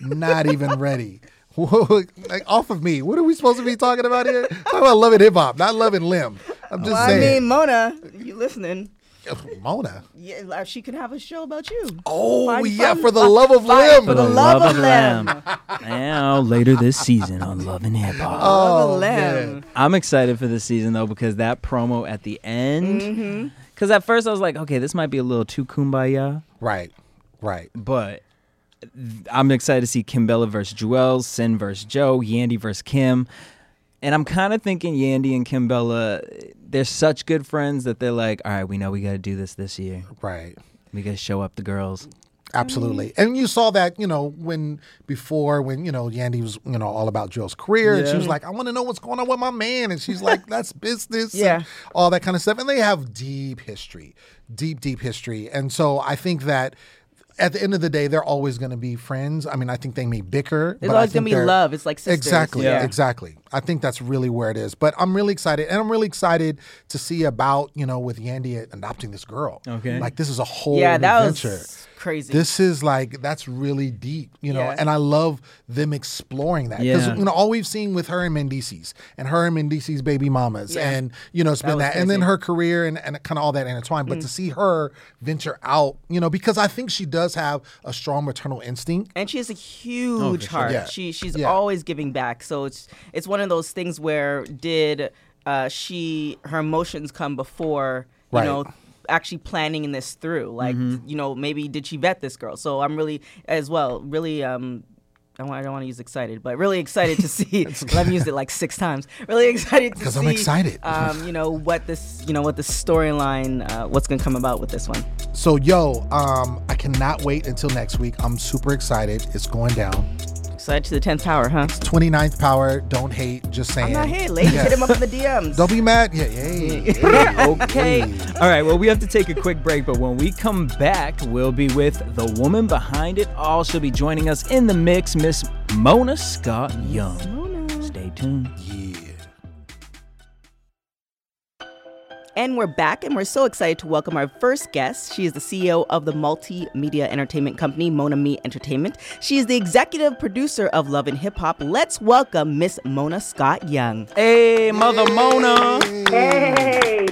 Not even ready. Whoa, like off of me. What are we supposed to be talking about here? Talking about loving hip hop, not loving limb. I'm just well, I mean, Mona, you listening? *laughs* Mona. Yeah, she could have a show about you. Oh Find yeah, fun- for the love of fight limb. For the love of Lamb. Now later this season on Love and Hip Hop. Love Oh, of Lamb. I'm excited for this season though because that promo at the end. Mm-hmm. Because at first I was like, okay, this might be a little too kumbaya, Right. Right. but I'm excited to see Kimbella versus Juelz, Cyn versus Joe, Yandy versus Kim. And I'm kind of thinking Yandy and Kimbella, they're such good friends that they're like, all right, we know we got to do this this year. Right. We got to show up the girls. Absolutely. And you saw that, you know, when before when, you know, Yandy was, you know, all about Jill's career and she was like, I want to know what's going on with my man. And she's like, that's *laughs* business. and Yeah. all that kind of stuff. And they have deep history, deep, deep history. And so I think that at the end of the day, they're always going to be friends. I mean, I think they may bicker. There's but I always gonna think be they're- love. It's like sisters. Exactly. Yeah. Exactly. I think that's really where it is. But I'm really excited, and I'm really excited to see about you know with Yandy adopting this girl. Okay. Like this is a whole Yeah, new that venture. was crazy. This is like that's really deep, you know, Yeah. and I love them exploring that because Yeah. you know all we've seen with her and Mendeecees and her and Mendeecees baby mamas, Yeah. and you know it's been was that, and then. Mm. her career and, and kind of all that intertwined. But to see her venture out, you know, because I think she does have a strong maternal instinct. and she has a huge sure. heart. Yeah. She she's Yeah. always giving back. So it's it's one of those things where did uh, she her emotions come before you Right. know actually planning this through? Like you know maybe did she vet this girl? So I'm really as well really um. I don't- I don't want to use excited, but really excited to *laughs* see. *laughs* I've used it like six times. Really excited to see. I'm excited. *laughs* Um, you know what this, you know what the storyline, uh, what's gonna come about with this one. So yo, um, I cannot wait until next week. I'm super excited. It's going down. Excited to the tenth power, huh? 29th power. Don't hate. Just saying. I'm not here, ladies. Yeah. Hit him up in the DMs. Don't be mad. Yeah, yeah. *laughs* Okay. All right. Well, we have to take a quick break, but when we come back, we'll be with the woman behind it all. She'll be joining us in the mix, Miss Mona Scott Young. Stay tuned. And we're back, and we're so excited to welcome our first guest. She is the CEO of the multimedia entertainment company Monami Entertainment. She is the executive producer of Love and Hip Hop. Let's welcome Miss Mona Scott Young. Hey, Mother Mona. Hey,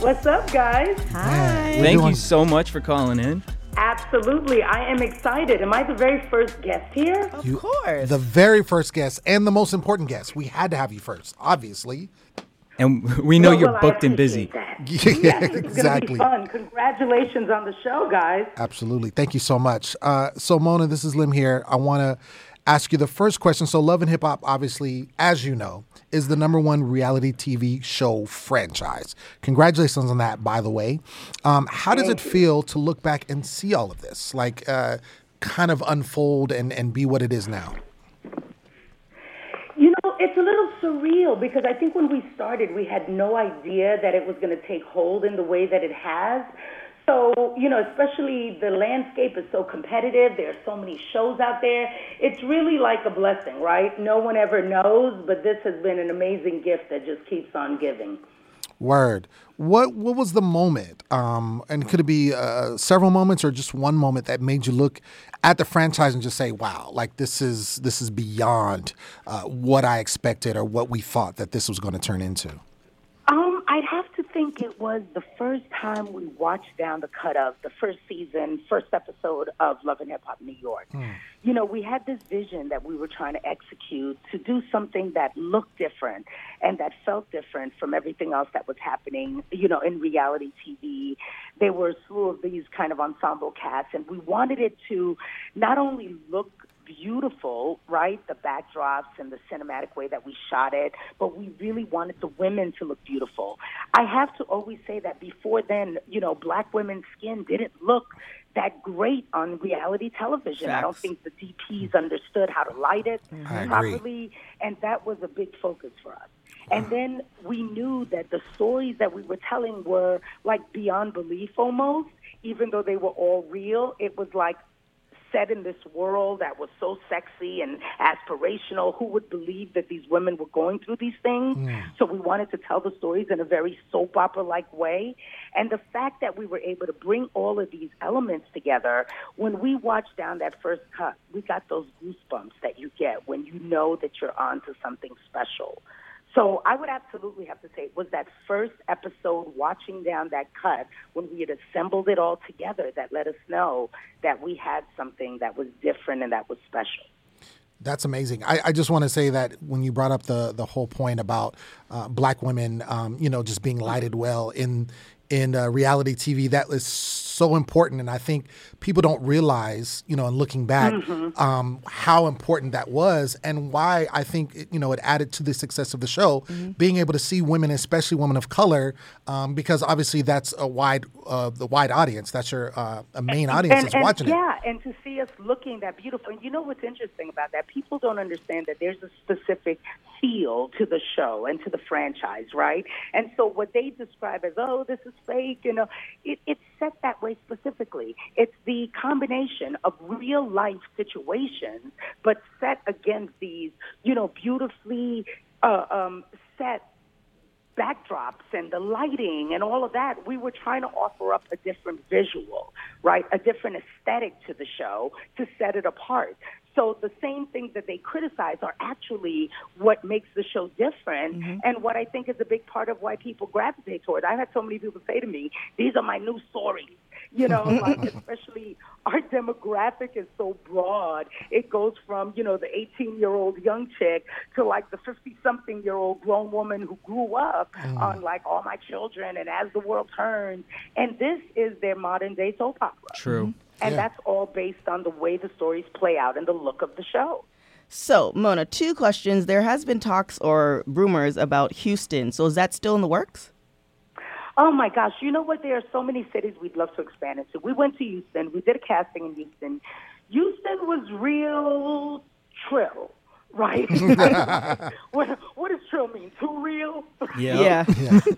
what's up, guys? Hi. Thank you so much for calling in. Absolutely, I am excited. Am I the very first guest here? Of You- course. The very first guest and the most important guest. We had to have you first, obviously. And we know Well, you're well, booked and busy. appreciate that. *laughs* Yeah, Yes, it's gonna exactly. be fun. Congratulations on the show, guys. Absolutely. Thank you so much. Uh, so, Mona, this is Lim here. I want to ask you the first question. So, Love and Hip Hop, obviously, as you know, is the number one reality TV show franchise. Congratulations on that, by the way. Um, how does it feel to look back and see all of this, like, uh, kind of unfold and, and be what it is now? You know, it's a little surreal because I think when we started, we had no idea that it was going to take hold in the way that it has. So, you know, especially the landscape is so competitive. There are so many shows out there. It's really like a blessing, right? No one ever knows, but this has been an amazing gift that just keeps on giving. Word. What what was the moment? Um, and could it be uh, several moments or just one moment that made you look at the franchise and just say, "Wow, like this is this is beyond uh, what I expected or what we thought that this was going to turn into." Um, I'd have to think it was the first time we watched down the cut of the first season, first episode of Love and Hip Hop New York. Hmm. You know, we had this vision that we were trying to execute to do something that looked different and that felt different from everything else that was happening, you know, in reality TV. There were a slew of these kind of ensemble casts, and we wanted it to not only look beautiful, right? The backdrops and the cinematic way that we shot it, but we really wanted the women to look beautiful. I have to always say that before then, you know, black women's skin didn't look that great on reality television. I don't think the DPs understood how to light it mm-hmm. agree. properly, and that was a big focus for us. And then we knew that the stories that we were telling were like beyond belief almost, even though they were all real. It was like set in this world that was so sexy and aspirational. Who would believe that these women were going through these things? Hmm. So we wanted to tell the stories in a very soap opera like way. And the fact that we were able to bring all of these elements together, when we watched down that first cut, we got those goosebumps that you get when you know that you're on to something special. So I would absolutely have to say it was that first episode watching down that cut when we had assembled it all together that let us know that we had something that was different and that was special. That's amazing. I, I just want to say that when you brought up the the whole point about uh, black women, um, you know, just being lighted well in in uh, reality TV. That is so important, and I think people don't realize, you know, in looking back, Mm-hmm. um, how important that was, and why I think it, you know it added to the success of the show. Mm-hmm. Being able to see women, especially women of color, um, because obviously that's a wide uh, the wide audience. That's your uh, a main audience that's watching it. yeah, and to see us looking that beautiful. And you know what's interesting about that? People don't understand that there's a specific feel to the show and to the franchise, right? And so what they describe as, oh, this is fake, you know, it, it's set that way specifically. It's the combination of real life situations, but set against these, you know, beautifully uh, um, set backdrops and the lighting and all of that, we were trying to offer up a different visual, right? A different aesthetic to the show to set it apart. So the same things that they criticize are actually what makes the show different mm-hmm. and what I think is a big part of why people gravitate toward. it. I've had so many people say to me, these are my new stories. You know, *laughs* like especially our demographic is so broad. It goes from, you know, the 18 year old young chick to like the 50 something year old grown woman who grew up mm. on like all my children and as the world turns. And this is their modern day soap opera. True. Mm-hmm. And Yeah. that's all based on the way the stories play out and the look of the show. So, Mona, two questions. There has been talks or rumors about Houston. So, is that still in the works? Oh my gosh, you know what? There are so many cities we'd love to expand into. We went to Houston. We did a casting in Houston. Houston was real trill, right? *laughs* what, what does trill mean? Too real? *laughs* Yeah.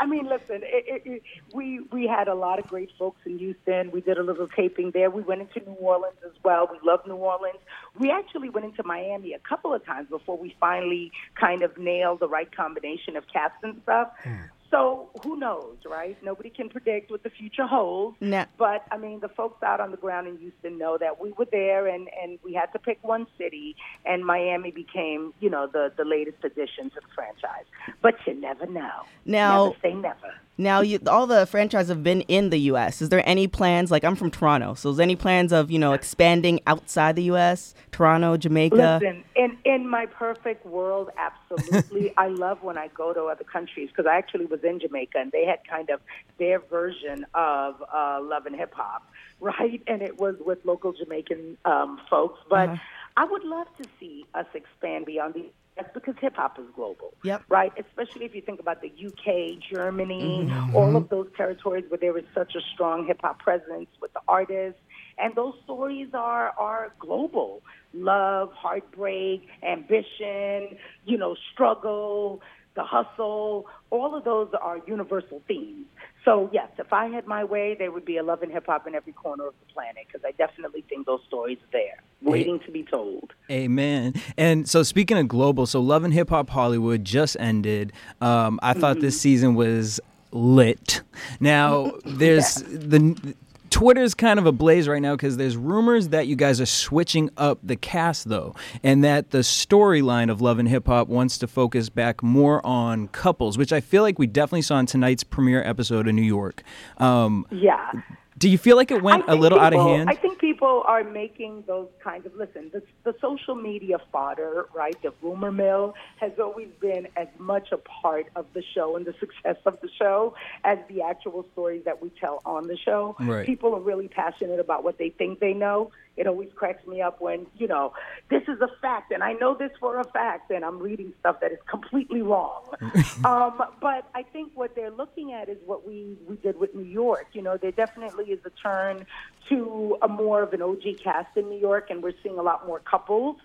I mean, listen, it, it, it, we we had a lot of great folks in Houston. We did a little taping there. We went into New Orleans as well. We love New Orleans. We actually went into Miami a couple of times before we finally kind of nailed the right combination of cast and stuff. Hmm. So who knows, right? Nobody can predict what the future holds. Nah. But I mean, the folks out on the ground in Houston know that we were there, and and we had to pick one city, and Miami became, you know, the the latest addition to the franchise. But you never know. Now- never say never. Now, you, all the franchises have been in the U.S. Is there any plans? Like, I'm from Toronto, so is there any plans of you know expanding outside the U.S. Toronto, Jamaica? Listen, in in my perfect world, absolutely. *laughs* I love when I go to other countries because I actually was in Jamaica and they had kind of their version of uh, Love and Hip Hop, *laughs* right? And it was with local Jamaican um, folks. But I would love to see us expand beyond the that's because hip hop is global, Yep. right? Especially if you think about the UK, Germany, mm-hmm. all of those territories where there is such a strong hip hop presence with the artists, and those stories are are global. Love, heartbreak, ambition, you know, struggle, the hustle. All of those are universal themes. So yes, if I had my way, there would be a love and hip hop in every corner of the planet because I definitely think those stories are there, waiting to be told. Amen. And so, speaking of global, so Love and Hip Hop Hollywood just ended. Um, I thought this season was lit. Now, *laughs* there's the. Twitter's kind of ablaze right now because there's rumors that you guys are switching up the cast, though, and that the storyline of Love and Hip Hop wants to focus back more on couples, which I feel like we definitely saw in tonight's premiere episode in New York. Um, Yeah. Do you feel like it went a little out of hand? I think people are making those kinds of listen. The, the social media fodder, right? The rumor mill has always been as much a part of the show and the *laughs* success of the show as the actual stories that we tell on the show. Right. People are really passionate about what they think they know. It always cracks me up when you know this is a fact, and I know this for a fact, and I'm reading stuff that is completely wrong. *laughs* um, but I think what they're looking at is what we we did with New York. You know, there definitely is a turn to a more of an OG cast in New York, and we're seeing a lot more couples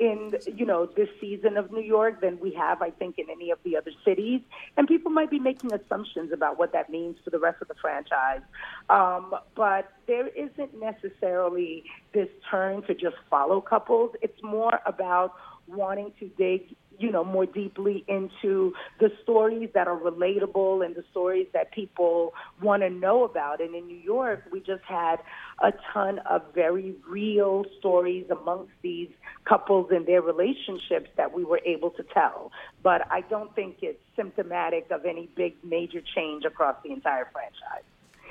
in you know this season of New York than we have, I think, in any of the other cities. And people might be making assumptions about what that means for the rest of the franchise. Um, but there isn't necessarily this turn to just follow couples. It's more about wanting to dig you know more deeply into the stories that are relatable and the stories that people want to know about and in New York we just had a ton of very real stories amongst these couples and their relationships that we were able to tell but I don't think it's symptomatic of any big major change across the entire franchise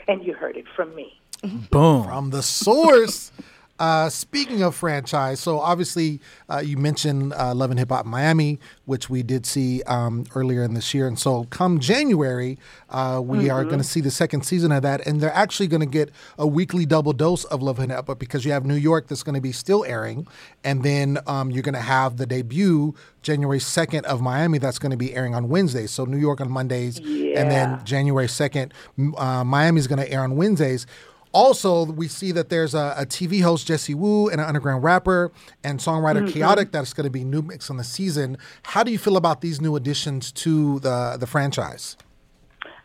and you heard it from me Boom. From the source. Uh, speaking of franchise, so obviously uh, you mentioned uh, Love and Hip Hop Miami, which we did see um, earlier in this year, and so come January, uh, we mm-hmm. are going to see the second season of that, and they're actually going to get a weekly double dose of Love and Hip Hop because you have New York that's going to be still airing, and then um, you're going to have the debut January 2nd of Miami that's going to be airing on Wednesdays. So New York on Mondays, yeah. and then January 2nd, uh, Miami is going to air on Wednesdays. Also, we see that there's a, a, TV host, Jessie Woo, and an underground rapper and songwriter mm-hmm. Chaotic that's going to be new mix on the season. How do you feel about these new additions to the the franchise?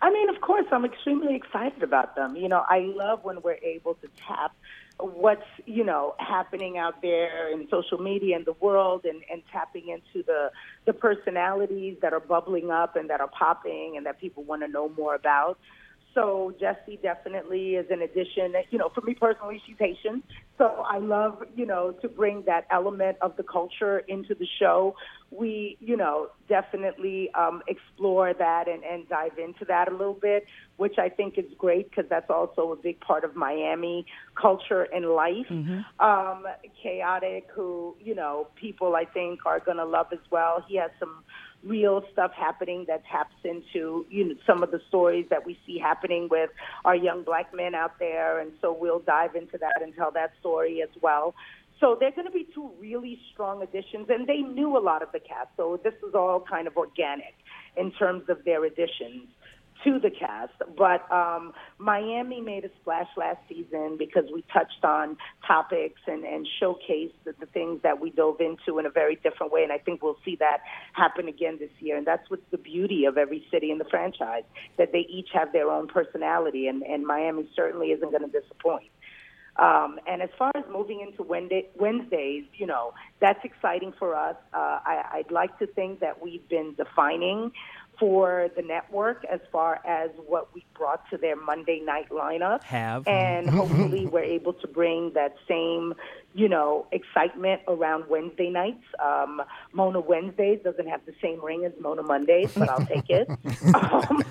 I mean, of course, I'm extremely excited about them. You know, I love when we're able to tap what's you know happening out there in social media and the world and, and tapping into the the personalities that are bubbling up and that are popping and that people want to know more about so Jessie definitely is an addition. You know, for me personally, she's Haitian, so I love you know to bring that element of the culture into the show. We you know definitely um, explore that and, and dive into that a little bit, which I think is great because that's also a big part of Miami culture and life. Mm-hmm. Um, chaotic, who you know people I think are gonna love as well. He has some real stuff happening that taps into you know some of the stories that we see happening with our young black men out there. And so we'll dive into that and tell that story as well. So they're going to be two really strong additions and they knew a lot of the cast. So this is all kind of organic in terms of their additions to the cast. But um, Miami made a splash last season because we touched on topics and, and showcased the, the things that we dove into in a very different way. And I think we'll see that happen again this year. And that's what's the beauty of every city in the franchise, that they each have their own personality. And, and Miami certainly isn't going to disappoint. Um, and as far as moving into Wednesday, Wednesdays, you know, that's exciting for us. Uh, I, I'd like to think that we've been defining for the network as far as what we brought to their Monday night lineup. Have. And hopefully we're able to bring that same you know, excitement around Wednesday nights. Um, Mona Wednesdays doesn't have the same ring as Mona Mondays, but I'll take it. *laughs* um,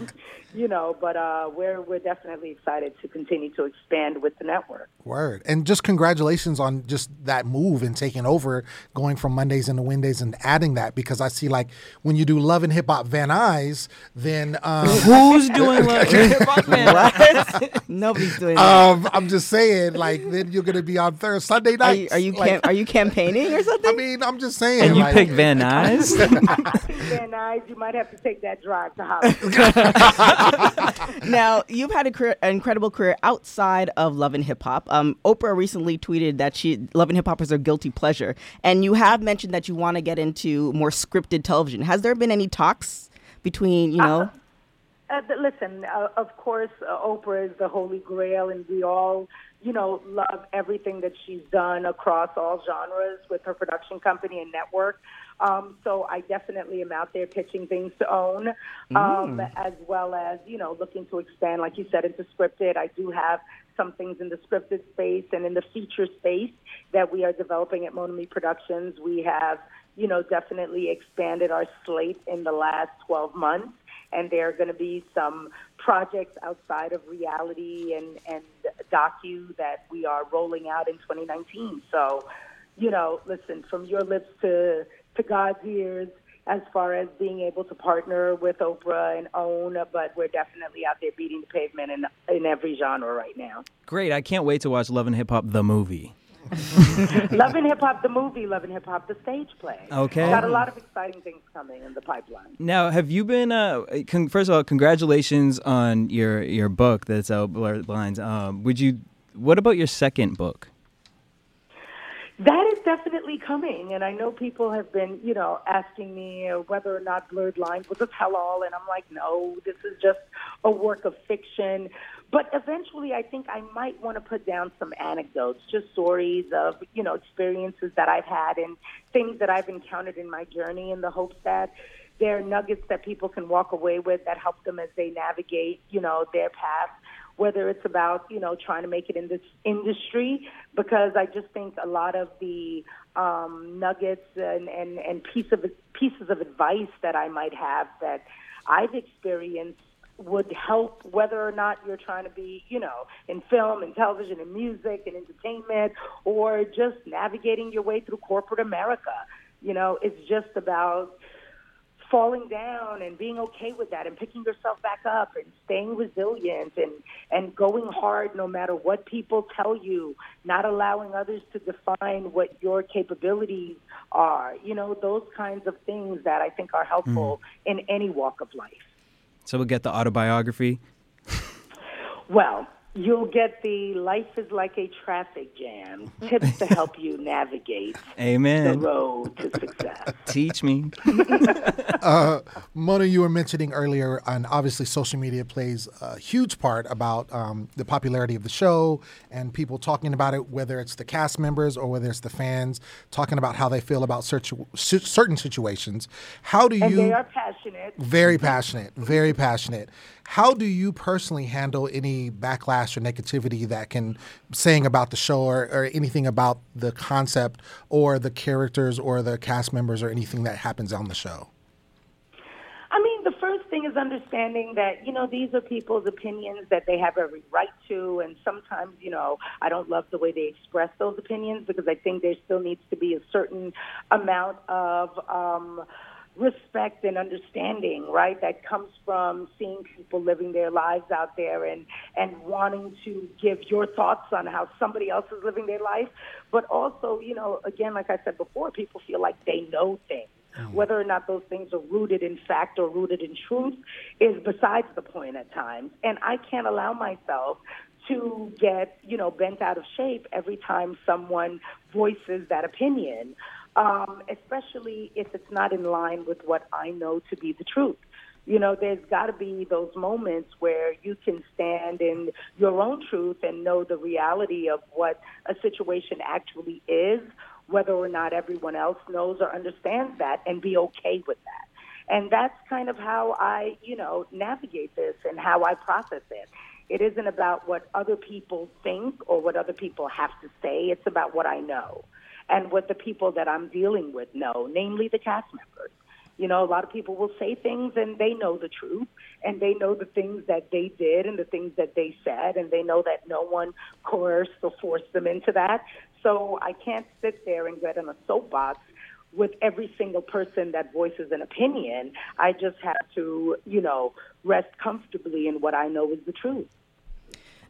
you know, but uh, we're we're definitely excited to continue to expand with the network. Word, and just congratulations on just that move and taking over, going from Mondays into Wednesdays and adding that because I see like when you do Love and Hip Hop Van Nuys, then um, *laughs* who's doing *laughs* Love and Hip Hop Van Nuys? Nobody's doing that. Um, I'm just saying, like then you're gonna be on Thursday, Sunday night are you are you, like, cam- are you campaiigning or *laughs* something? I mean, I'm just saying. And you like, picked Van Nuys. *laughs* Van Nuys, you might have to take that drive to Hollywood. *laughs* now, you've had career, an incredible career outside of Love and Hip Hop. Um, Oprah recently tweeted that she Love and Hip Hop is her guilty pleasure, and you have mentioned that you want to get into more scripted television. Has there been any talks between you know? Uh, uh, listen, uh, of course, uh, Oprah is the holy grail, and we all you know, love everything that she's done across all genres with her production company and network. Um, so I definitely am out there pitching things to OWN, um, mm. as well as, you know, looking to expand, like you said, into scripted. I do have some things in the scripted space and in the feature space that we are developing at Monami Productions. We have, you know, definitely expanded our slate in the last 12 months and there are going to be some projects outside of reality and, and docu that we are rolling out in 2019. So, you know, listen, from your lips to, to God's ears, as far as being able to partner with Oprah and OWN, but we're definitely out there beating the pavement in, in every genre right now. Great. I can't wait to watch Love and Hip Hop, the movie. *laughs* Love and Hip Hop, the movie, Love and Hip Hop, the stage play. Okay. Got a lot of exciting things coming in the pipeline. Now, have you been? Uh, con- first of all, congratulations on your your book that's out, Blurred Lines. Um, would you? What about your second book? That is definitely coming, and I know people have been, you know, asking me whether or not Blurred Lines was a tell-all, and I'm like, no, this is just a work of fiction. But eventually, I think I might want to put down some anecdotes, just stories of, you know, experiences that I've had and things that I've encountered in my journey, in the hopes that there are nuggets that people can walk away with that help them as they navigate, you know, their path whether it's about you know trying to make it in this industry because I just think a lot of the um, nuggets and and and piece of pieces of advice that I might have that I've experienced would help whether or not you're trying to be, you know, in film and television and music and entertainment or just navigating your way through corporate America. You know, it's just about falling down and being okay with that and picking yourself back up and staying resilient and and going hard no matter what people tell you not allowing others to define what your capabilities are you know those kinds of things that i think are helpful mm. in any walk of life so we'll get the autobiography. Well You'll get the life is like a traffic jam tips to help you navigate Amen. the road to success. Teach me. *laughs* uh, Mona, you were mentioning earlier, and obviously social media plays a huge part about um, the popularity of the show and people talking about it, whether it's the cast members or whether it's the fans talking about how they feel about certain situations. How do you? And they are passionate. Very passionate. Very passionate. How do you personally handle any backlash or negativity that can saying about the show or, or anything about the concept or the characters or the cast members or anything that happens on the show? I mean, the first thing is understanding that, you know, these are people's opinions that they have every right to. And sometimes, you know, I don't love the way they express those opinions because I think there still needs to be a certain amount of, um, respect and understanding, right? That comes from seeing people living their lives out there and and wanting to give your thoughts on how somebody else is living their life, but also, you know, again, like I said before, people feel like they know things. Mm-hmm. Whether or not those things are rooted in fact or rooted in truth is besides the point at times. And I can't allow myself to get, you know, bent out of shape every time someone voices that opinion um, especially if it's not in line with what I know to be the truth. You know, there's got to be those moments where you can stand in your own truth and know the reality of what a situation actually is, whether or not everyone else knows or understands that, and be okay with that. And that's kind of how I, you know, navigate this and how I process it. It isn't about what other people think or what other people have to say. It's about what I know and what the people that I'm dealing with know, namely the cast members. You know, a lot of people will say things and they know the truth and they know the things that they did and the things that they said and they know that no one coerced or forced them into that. So I can't sit there and get on a soapbox with every single person that voices an opinion. I just have to, you know, rest comfortably in what I know is the truth.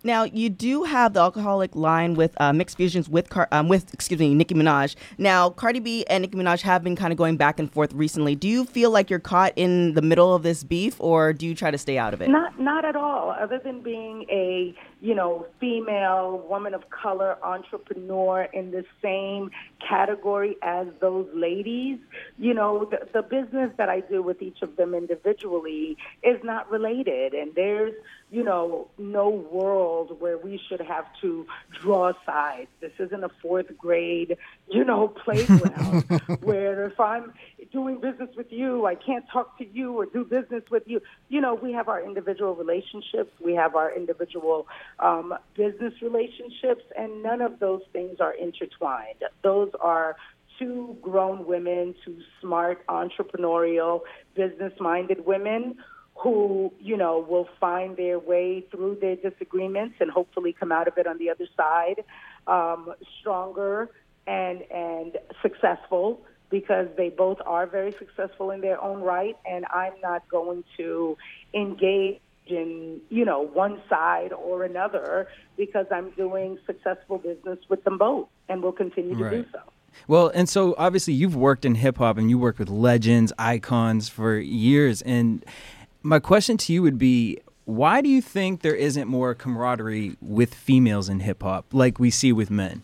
Now you do have the alcoholic line with uh, Myx Fusions with Car- um, with excuse me Nicki Minaj. Now Cardi B and Nicki Minaj have been kind of going back and forth recently. Do you feel like you're caught in the middle of this beef, or do you try to stay out of it? Not not at all. Other than being a you know female woman of color entrepreneur in the same category as those ladies, you know the, the business that I do with each of them individually is not related, and there's you know, no world where we should have to draw sides. This isn't a fourth grade, you know, *laughs* playground where if I'm doing business with you, I can't talk to you or do business with you. You know, we have our individual relationships, we have our individual um, business relationships, and none of those things are intertwined. Those are two grown women, two smart, entrepreneurial, business minded women who, you know, will find their way through their disagreements and hopefully come out of it on the other side um, stronger and and successful because they both are very successful in their own right and I'm not going to engage in, you know, one side or another because I'm doing successful business with them both and will continue to right. do so. Well, and so obviously you've worked in hip hop and you work with legends, icons for years and my question to you would be why do you think there isn't more camaraderie with females in hip hop like we see with men?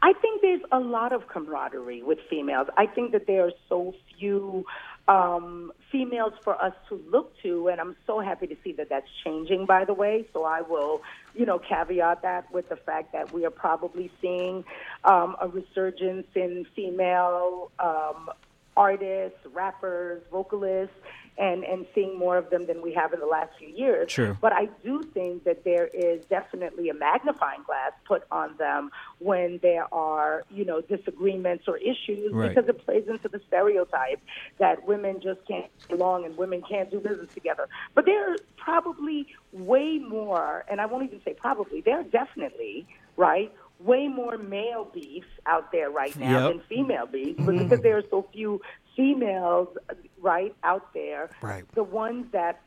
I think there's a lot of camaraderie with females. I think that there are so few um, females for us to look to, and I'm so happy to see that that's changing, by the way. So I will, you know, caveat that with the fact that we are probably seeing um, a resurgence in female um, artists, rappers, vocalists and, and seeing more of them than we have in the last few years. True. But I do think that there is definitely a magnifying glass put on them when there are, you know, disagreements or issues Right. because it plays into the stereotype that women just can't get along and women can't do business together. But there are probably way more, and I won't even say probably, there are definitely, right, way more male beefs out there right now Yep. than female beefs, but because there are so few females, right, out there, Right. the ones that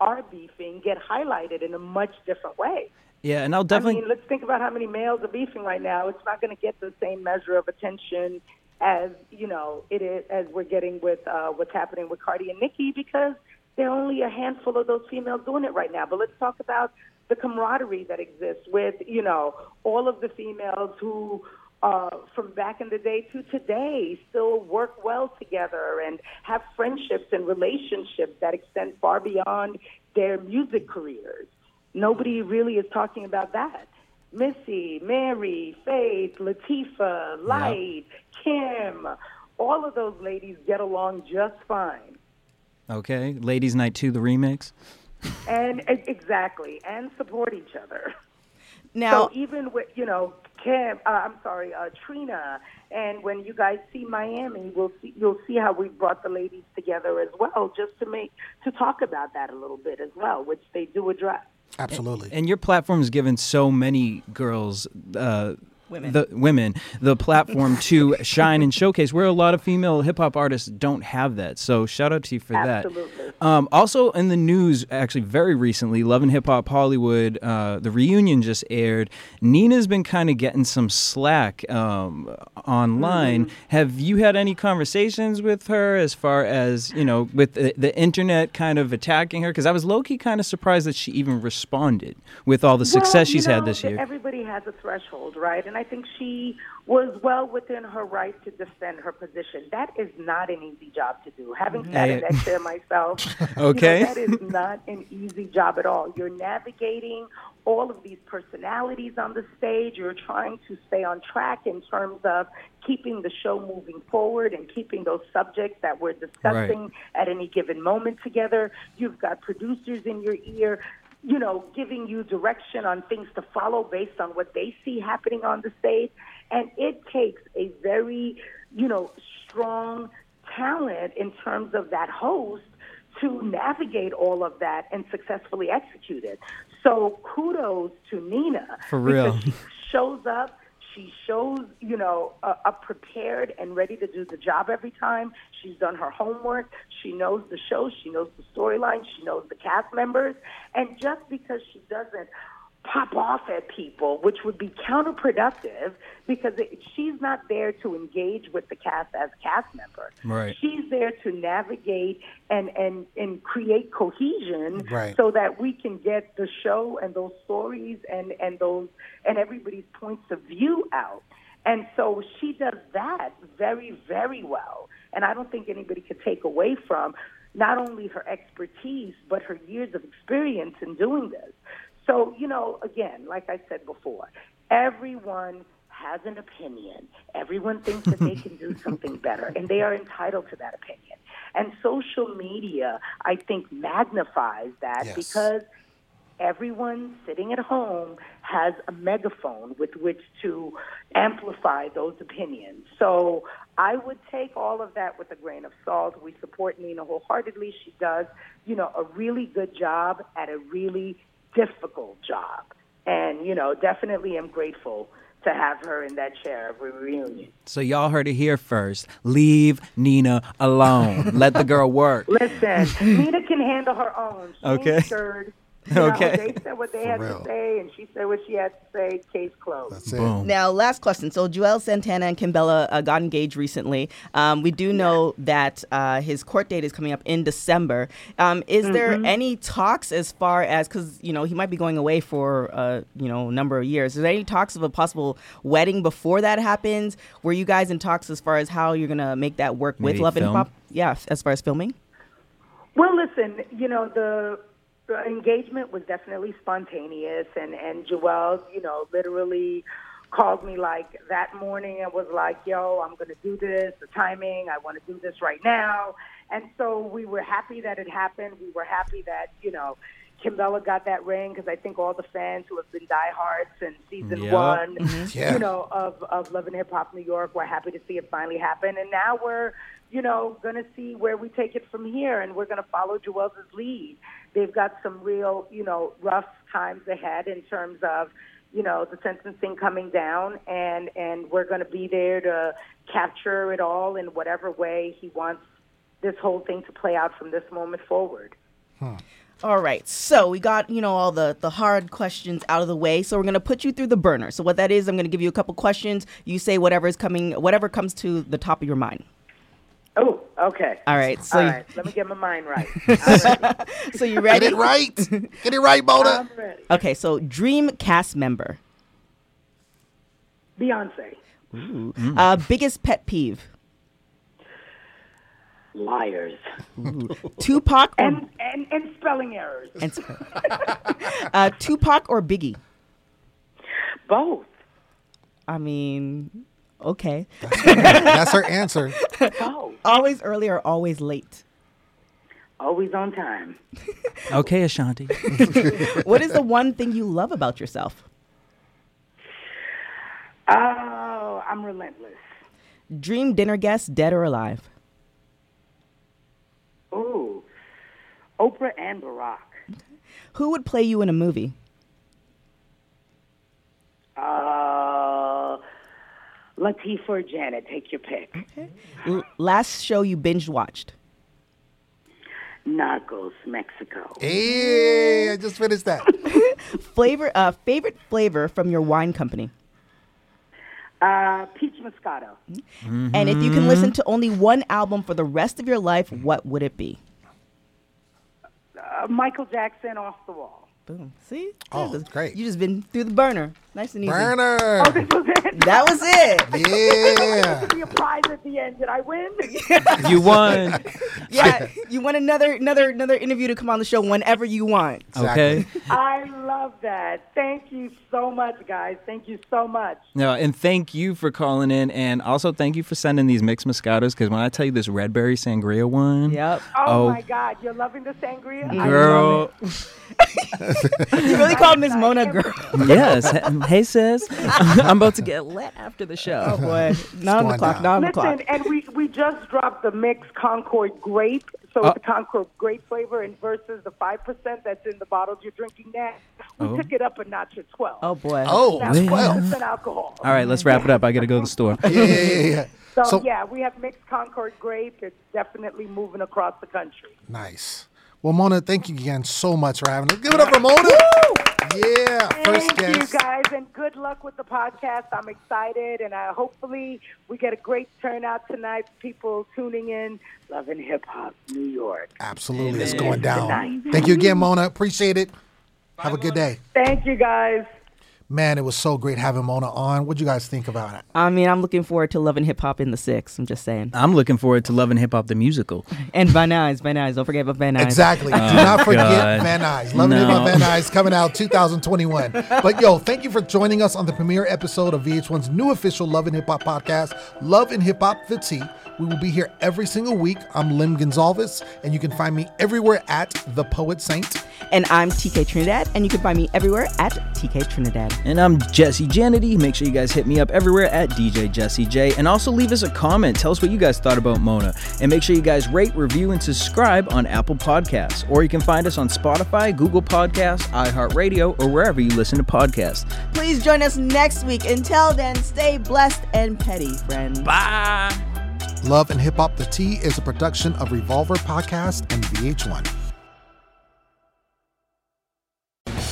are beefing get highlighted in a much different way. Yeah, and I'll definitely. I mean, let's think about how many males are beefing right now. It's not going to get the same measure of attention as you know it is as we're getting with uh, what's happening with Cardi and Nicki because there are only a handful of those females doing it right now. But let's talk about the camaraderie that exists with you know all of the females who. Uh, from back in the day to today, still work well together and have friendships and relationships that extend far beyond their music careers. Nobody really is talking about that. Missy, Mary, Faith, Latifah, Lyte, Kim, all of those ladies get along just fine. Okay, Ladies Night 2, the remix. And exactly, and support each other. Now, so even with you know Kim, uh, I'm sorry, uh, Trina, and when you guys see Miami, we'll see you'll see how we brought the ladies together as well, just to make to talk about that a little bit as well, which they do address. Absolutely. And your platform has given so many girls, uh, Women. the women, the platform to *laughs* shine and showcase. Where a lot of female hip hop artists don't have that. So shout out to you for Absolutely. that. Um, also in the news, actually very recently, Love and Hip Hop Hollywood, uh, the reunion just aired. Nina's been kind of getting some slack um, online. Mm-hmm. Have you had any conversations with her as far as you know, with the, the internet kind of attacking her? Because I was low key kind of surprised that she even responded with all the success well, she's know, had this year. Everybody has a threshold, right? And I think she was well within her right to defend her position. That is not an easy job to do. Having mm. sat in Hey. that chair myself, *laughs* you know, Okay. that is not an easy job at all. You're navigating all of these personalities on the stage. You're trying to stay on track in terms of keeping the show moving forward and keeping those subjects that we're discussing at any given moment together. You've got producers in your ear you know, giving you direction on things to follow based on what they see happening on the stage. And it takes a very, you know, strong talent in terms of that host to navigate all of that and successfully execute it. So kudos to Nina. For real. She shows up, she shows, you know, uh, up prepared and ready to do the job every time. She's done her homework. She knows the show. She knows the storyline. She knows the cast members. And just because she doesn't pop off at people, which would be counterproductive because it, she's not there to engage with the cast as cast member. Right. She's there to navigate and, and, and create cohesion Right. so that we can get the show and those stories and, and those and everybody's points of view out. And so she does that very, very well. And I don't think anybody could take away from not only her expertise, but her years of experience in doing this. So, you know, again, like I said before, everyone has an opinion. Everyone thinks that they can do *laughs* something better, and they are entitled to that opinion. And social media, I think, magnifies that Yes. because everyone sitting at home has a megaphone with which to amplify those opinions. So I would take all of that with a grain of salt. We support Nina wholeheartedly. She does, you know, a really good job at a really difficult job. And, you know, definitely am grateful to have her in that chair of reunion. So y'all heard it here first. Leave Nina alone. Let the girl work. *laughs* Listen, Nina can handle her own. She Okay. ain't. *laughs* You know, Okay. they said what they For had real. to say, and she said what she had to say. Case closed. That's it. Boom. Now, last question. So, Juelz Santana and Kimbella uh, got engaged recently. Um, we do know that uh, his court date is coming up in December. Um, is there any talks as far as because you know he might be going away for uh, you know a number of years? Is there any talks of a possible wedding before that happens? Were you guys in talks as far as how you're gonna make that work with Maybe Love and Hip film? Hop? Yeah, as far as filming. Well, listen, you know, the, the engagement was definitely spontaneous, and, and Juelz, you know, literally called me like that morning and was like, yo, I'm going to do this, the timing, I want to do this right now. And so we were happy that it happened. We were happy that, you know, Kimbella got that ring because I think all the fans who have been diehards since season Yep. one, mm-hmm. *laughs* Yeah. you know, of, of Love and Hip Hop New York, were happy to see it finally happen. And now we're, you know, going to see where we take it from here, and we're going to follow Juelz's lead. They've got some real, you know, rough times ahead in terms of, you know, the sentencing coming down, and and we're going to be there to capture it all in whatever way he wants this whole thing to play out from this moment forward. All right, so we got you know all the the hard questions out of the way. So we're gonna put you through the burner. So what that is, I'm gonna give you a couple questions. You say whatever is coming, whatever comes to the top of your mind. Oh, okay. All right, so All you- right, let me get my mind right. *laughs* I'm ready. so you Get ready? it right. *laughs* Get it right, Mona. I'm ready. Okay, so dream cast member, Beyonce. uh, biggest pet peeve, Liars. Tupac or And, and, and spelling errors. and, *laughs* uh, Tupac or Biggie. Both. I mean, okay. That's her answer. Both. Always early or always late. Always on time. *laughs* Okay, Ashanti. *laughs* What is the one thing you love about yourself? Oh, I'm relentless. Dream dinner guest, dead or alive. Oh, Oprah and Barack. Who would play you in a movie? Uh, Latifah or Janet, take your pick. L- last show you binge watched. Narcos, Mexico. Hey, I just finished that. *laughs* Flavor, uh, favorite flavor from your wine company. Uh, Peach Moscato. And if you can listen to only one album for the rest of your life, what would it be? Uh, Michael Jackson, Off the Wall. Boom. See? Oh, That was- great. You just been through the burner. Nice and easy. Burner. Oh, this was it? That was it. *laughs* Yeah. Be a prize at the end. Did I win? *laughs* You won. *laughs* Yeah, you want another another another interview to come on the show whenever you want. Okay. I love that. Thank you so much, guys. Thank you so much. No, and thank you for calling in, and also thank you for sending these Myx moscatos. Because when I tell you this red berry sangria one, Yep. Oh, Oh. my God, you're loving the sangria? I girl, You really called Miss Mona girl. yes. Hey, sis, *laughs* I'm about to get lit after the show. Oh boy. *laughs* Nine o'clock. down. Nine Listen, o'clock. and we, we just dropped the Myx Concord grape. So Oh. it's uh. the Concord grape flavor and versus the 5% that's in the bottles you're drinking now. We Oh. took it up a notch at 12. Oh boy. Oh, Now, 12% alcohol. All right, let's wrap it up. I got to go to the store. yeah, yeah, yeah, yeah. So, So- yeah, we have Myx Concord grape. It's definitely moving across the country. Nice. Well, Mona, thank you again so much for having us. Give it up for Mona. Yeah, first Thank guest. you guys, and good luck with the podcast. I'm excited, and I hopefully we get a great turnout tonight. People tuning in, loving hip hop, New York. Absolutely, it's going down. Tonight. Thank you again, Mona. Appreciate it. Have a good day. Thank you, guys. Man, it was so great having Mona on. What'd you guys think about it? I mean, I'm looking forward to loving hip hop in the six. I'm just saying. I'm looking forward to loving hip hop the musical. *laughs* And Van Nuys, Van Nuys. Don't forget about Van Nuys. Exactly. Oh, Do not forget Oh, God. Van Nuys. Loving Hip Hop Van Nuys coming out 2021. But yo, thank you for joining us on the premiere episode of VH1's new official Love and Hip Hop podcast, Love and Hip Hop The T. We will be here every single week. I'm Lim Gonzalez, and you can find me everywhere at The Poet Saint. And I'm TK Trinidad, and you can find me everywhere at TK Trinidad. And I'm Jesse Janity. Make sure you guys hit me up everywhere at DJ Jesse J. And also leave us a comment. Tell us what you guys thought about Mona. And make sure you guys rate, review, and subscribe on Apple Podcasts. Or you can find us on Spotify, Google Podcasts, iHeartRadio, or wherever you listen to podcasts. Please join us next week. Until then, stay blessed and petty, friends. Bye. Love and Hip Hop The T is a production of Revolver Podcast and VH1.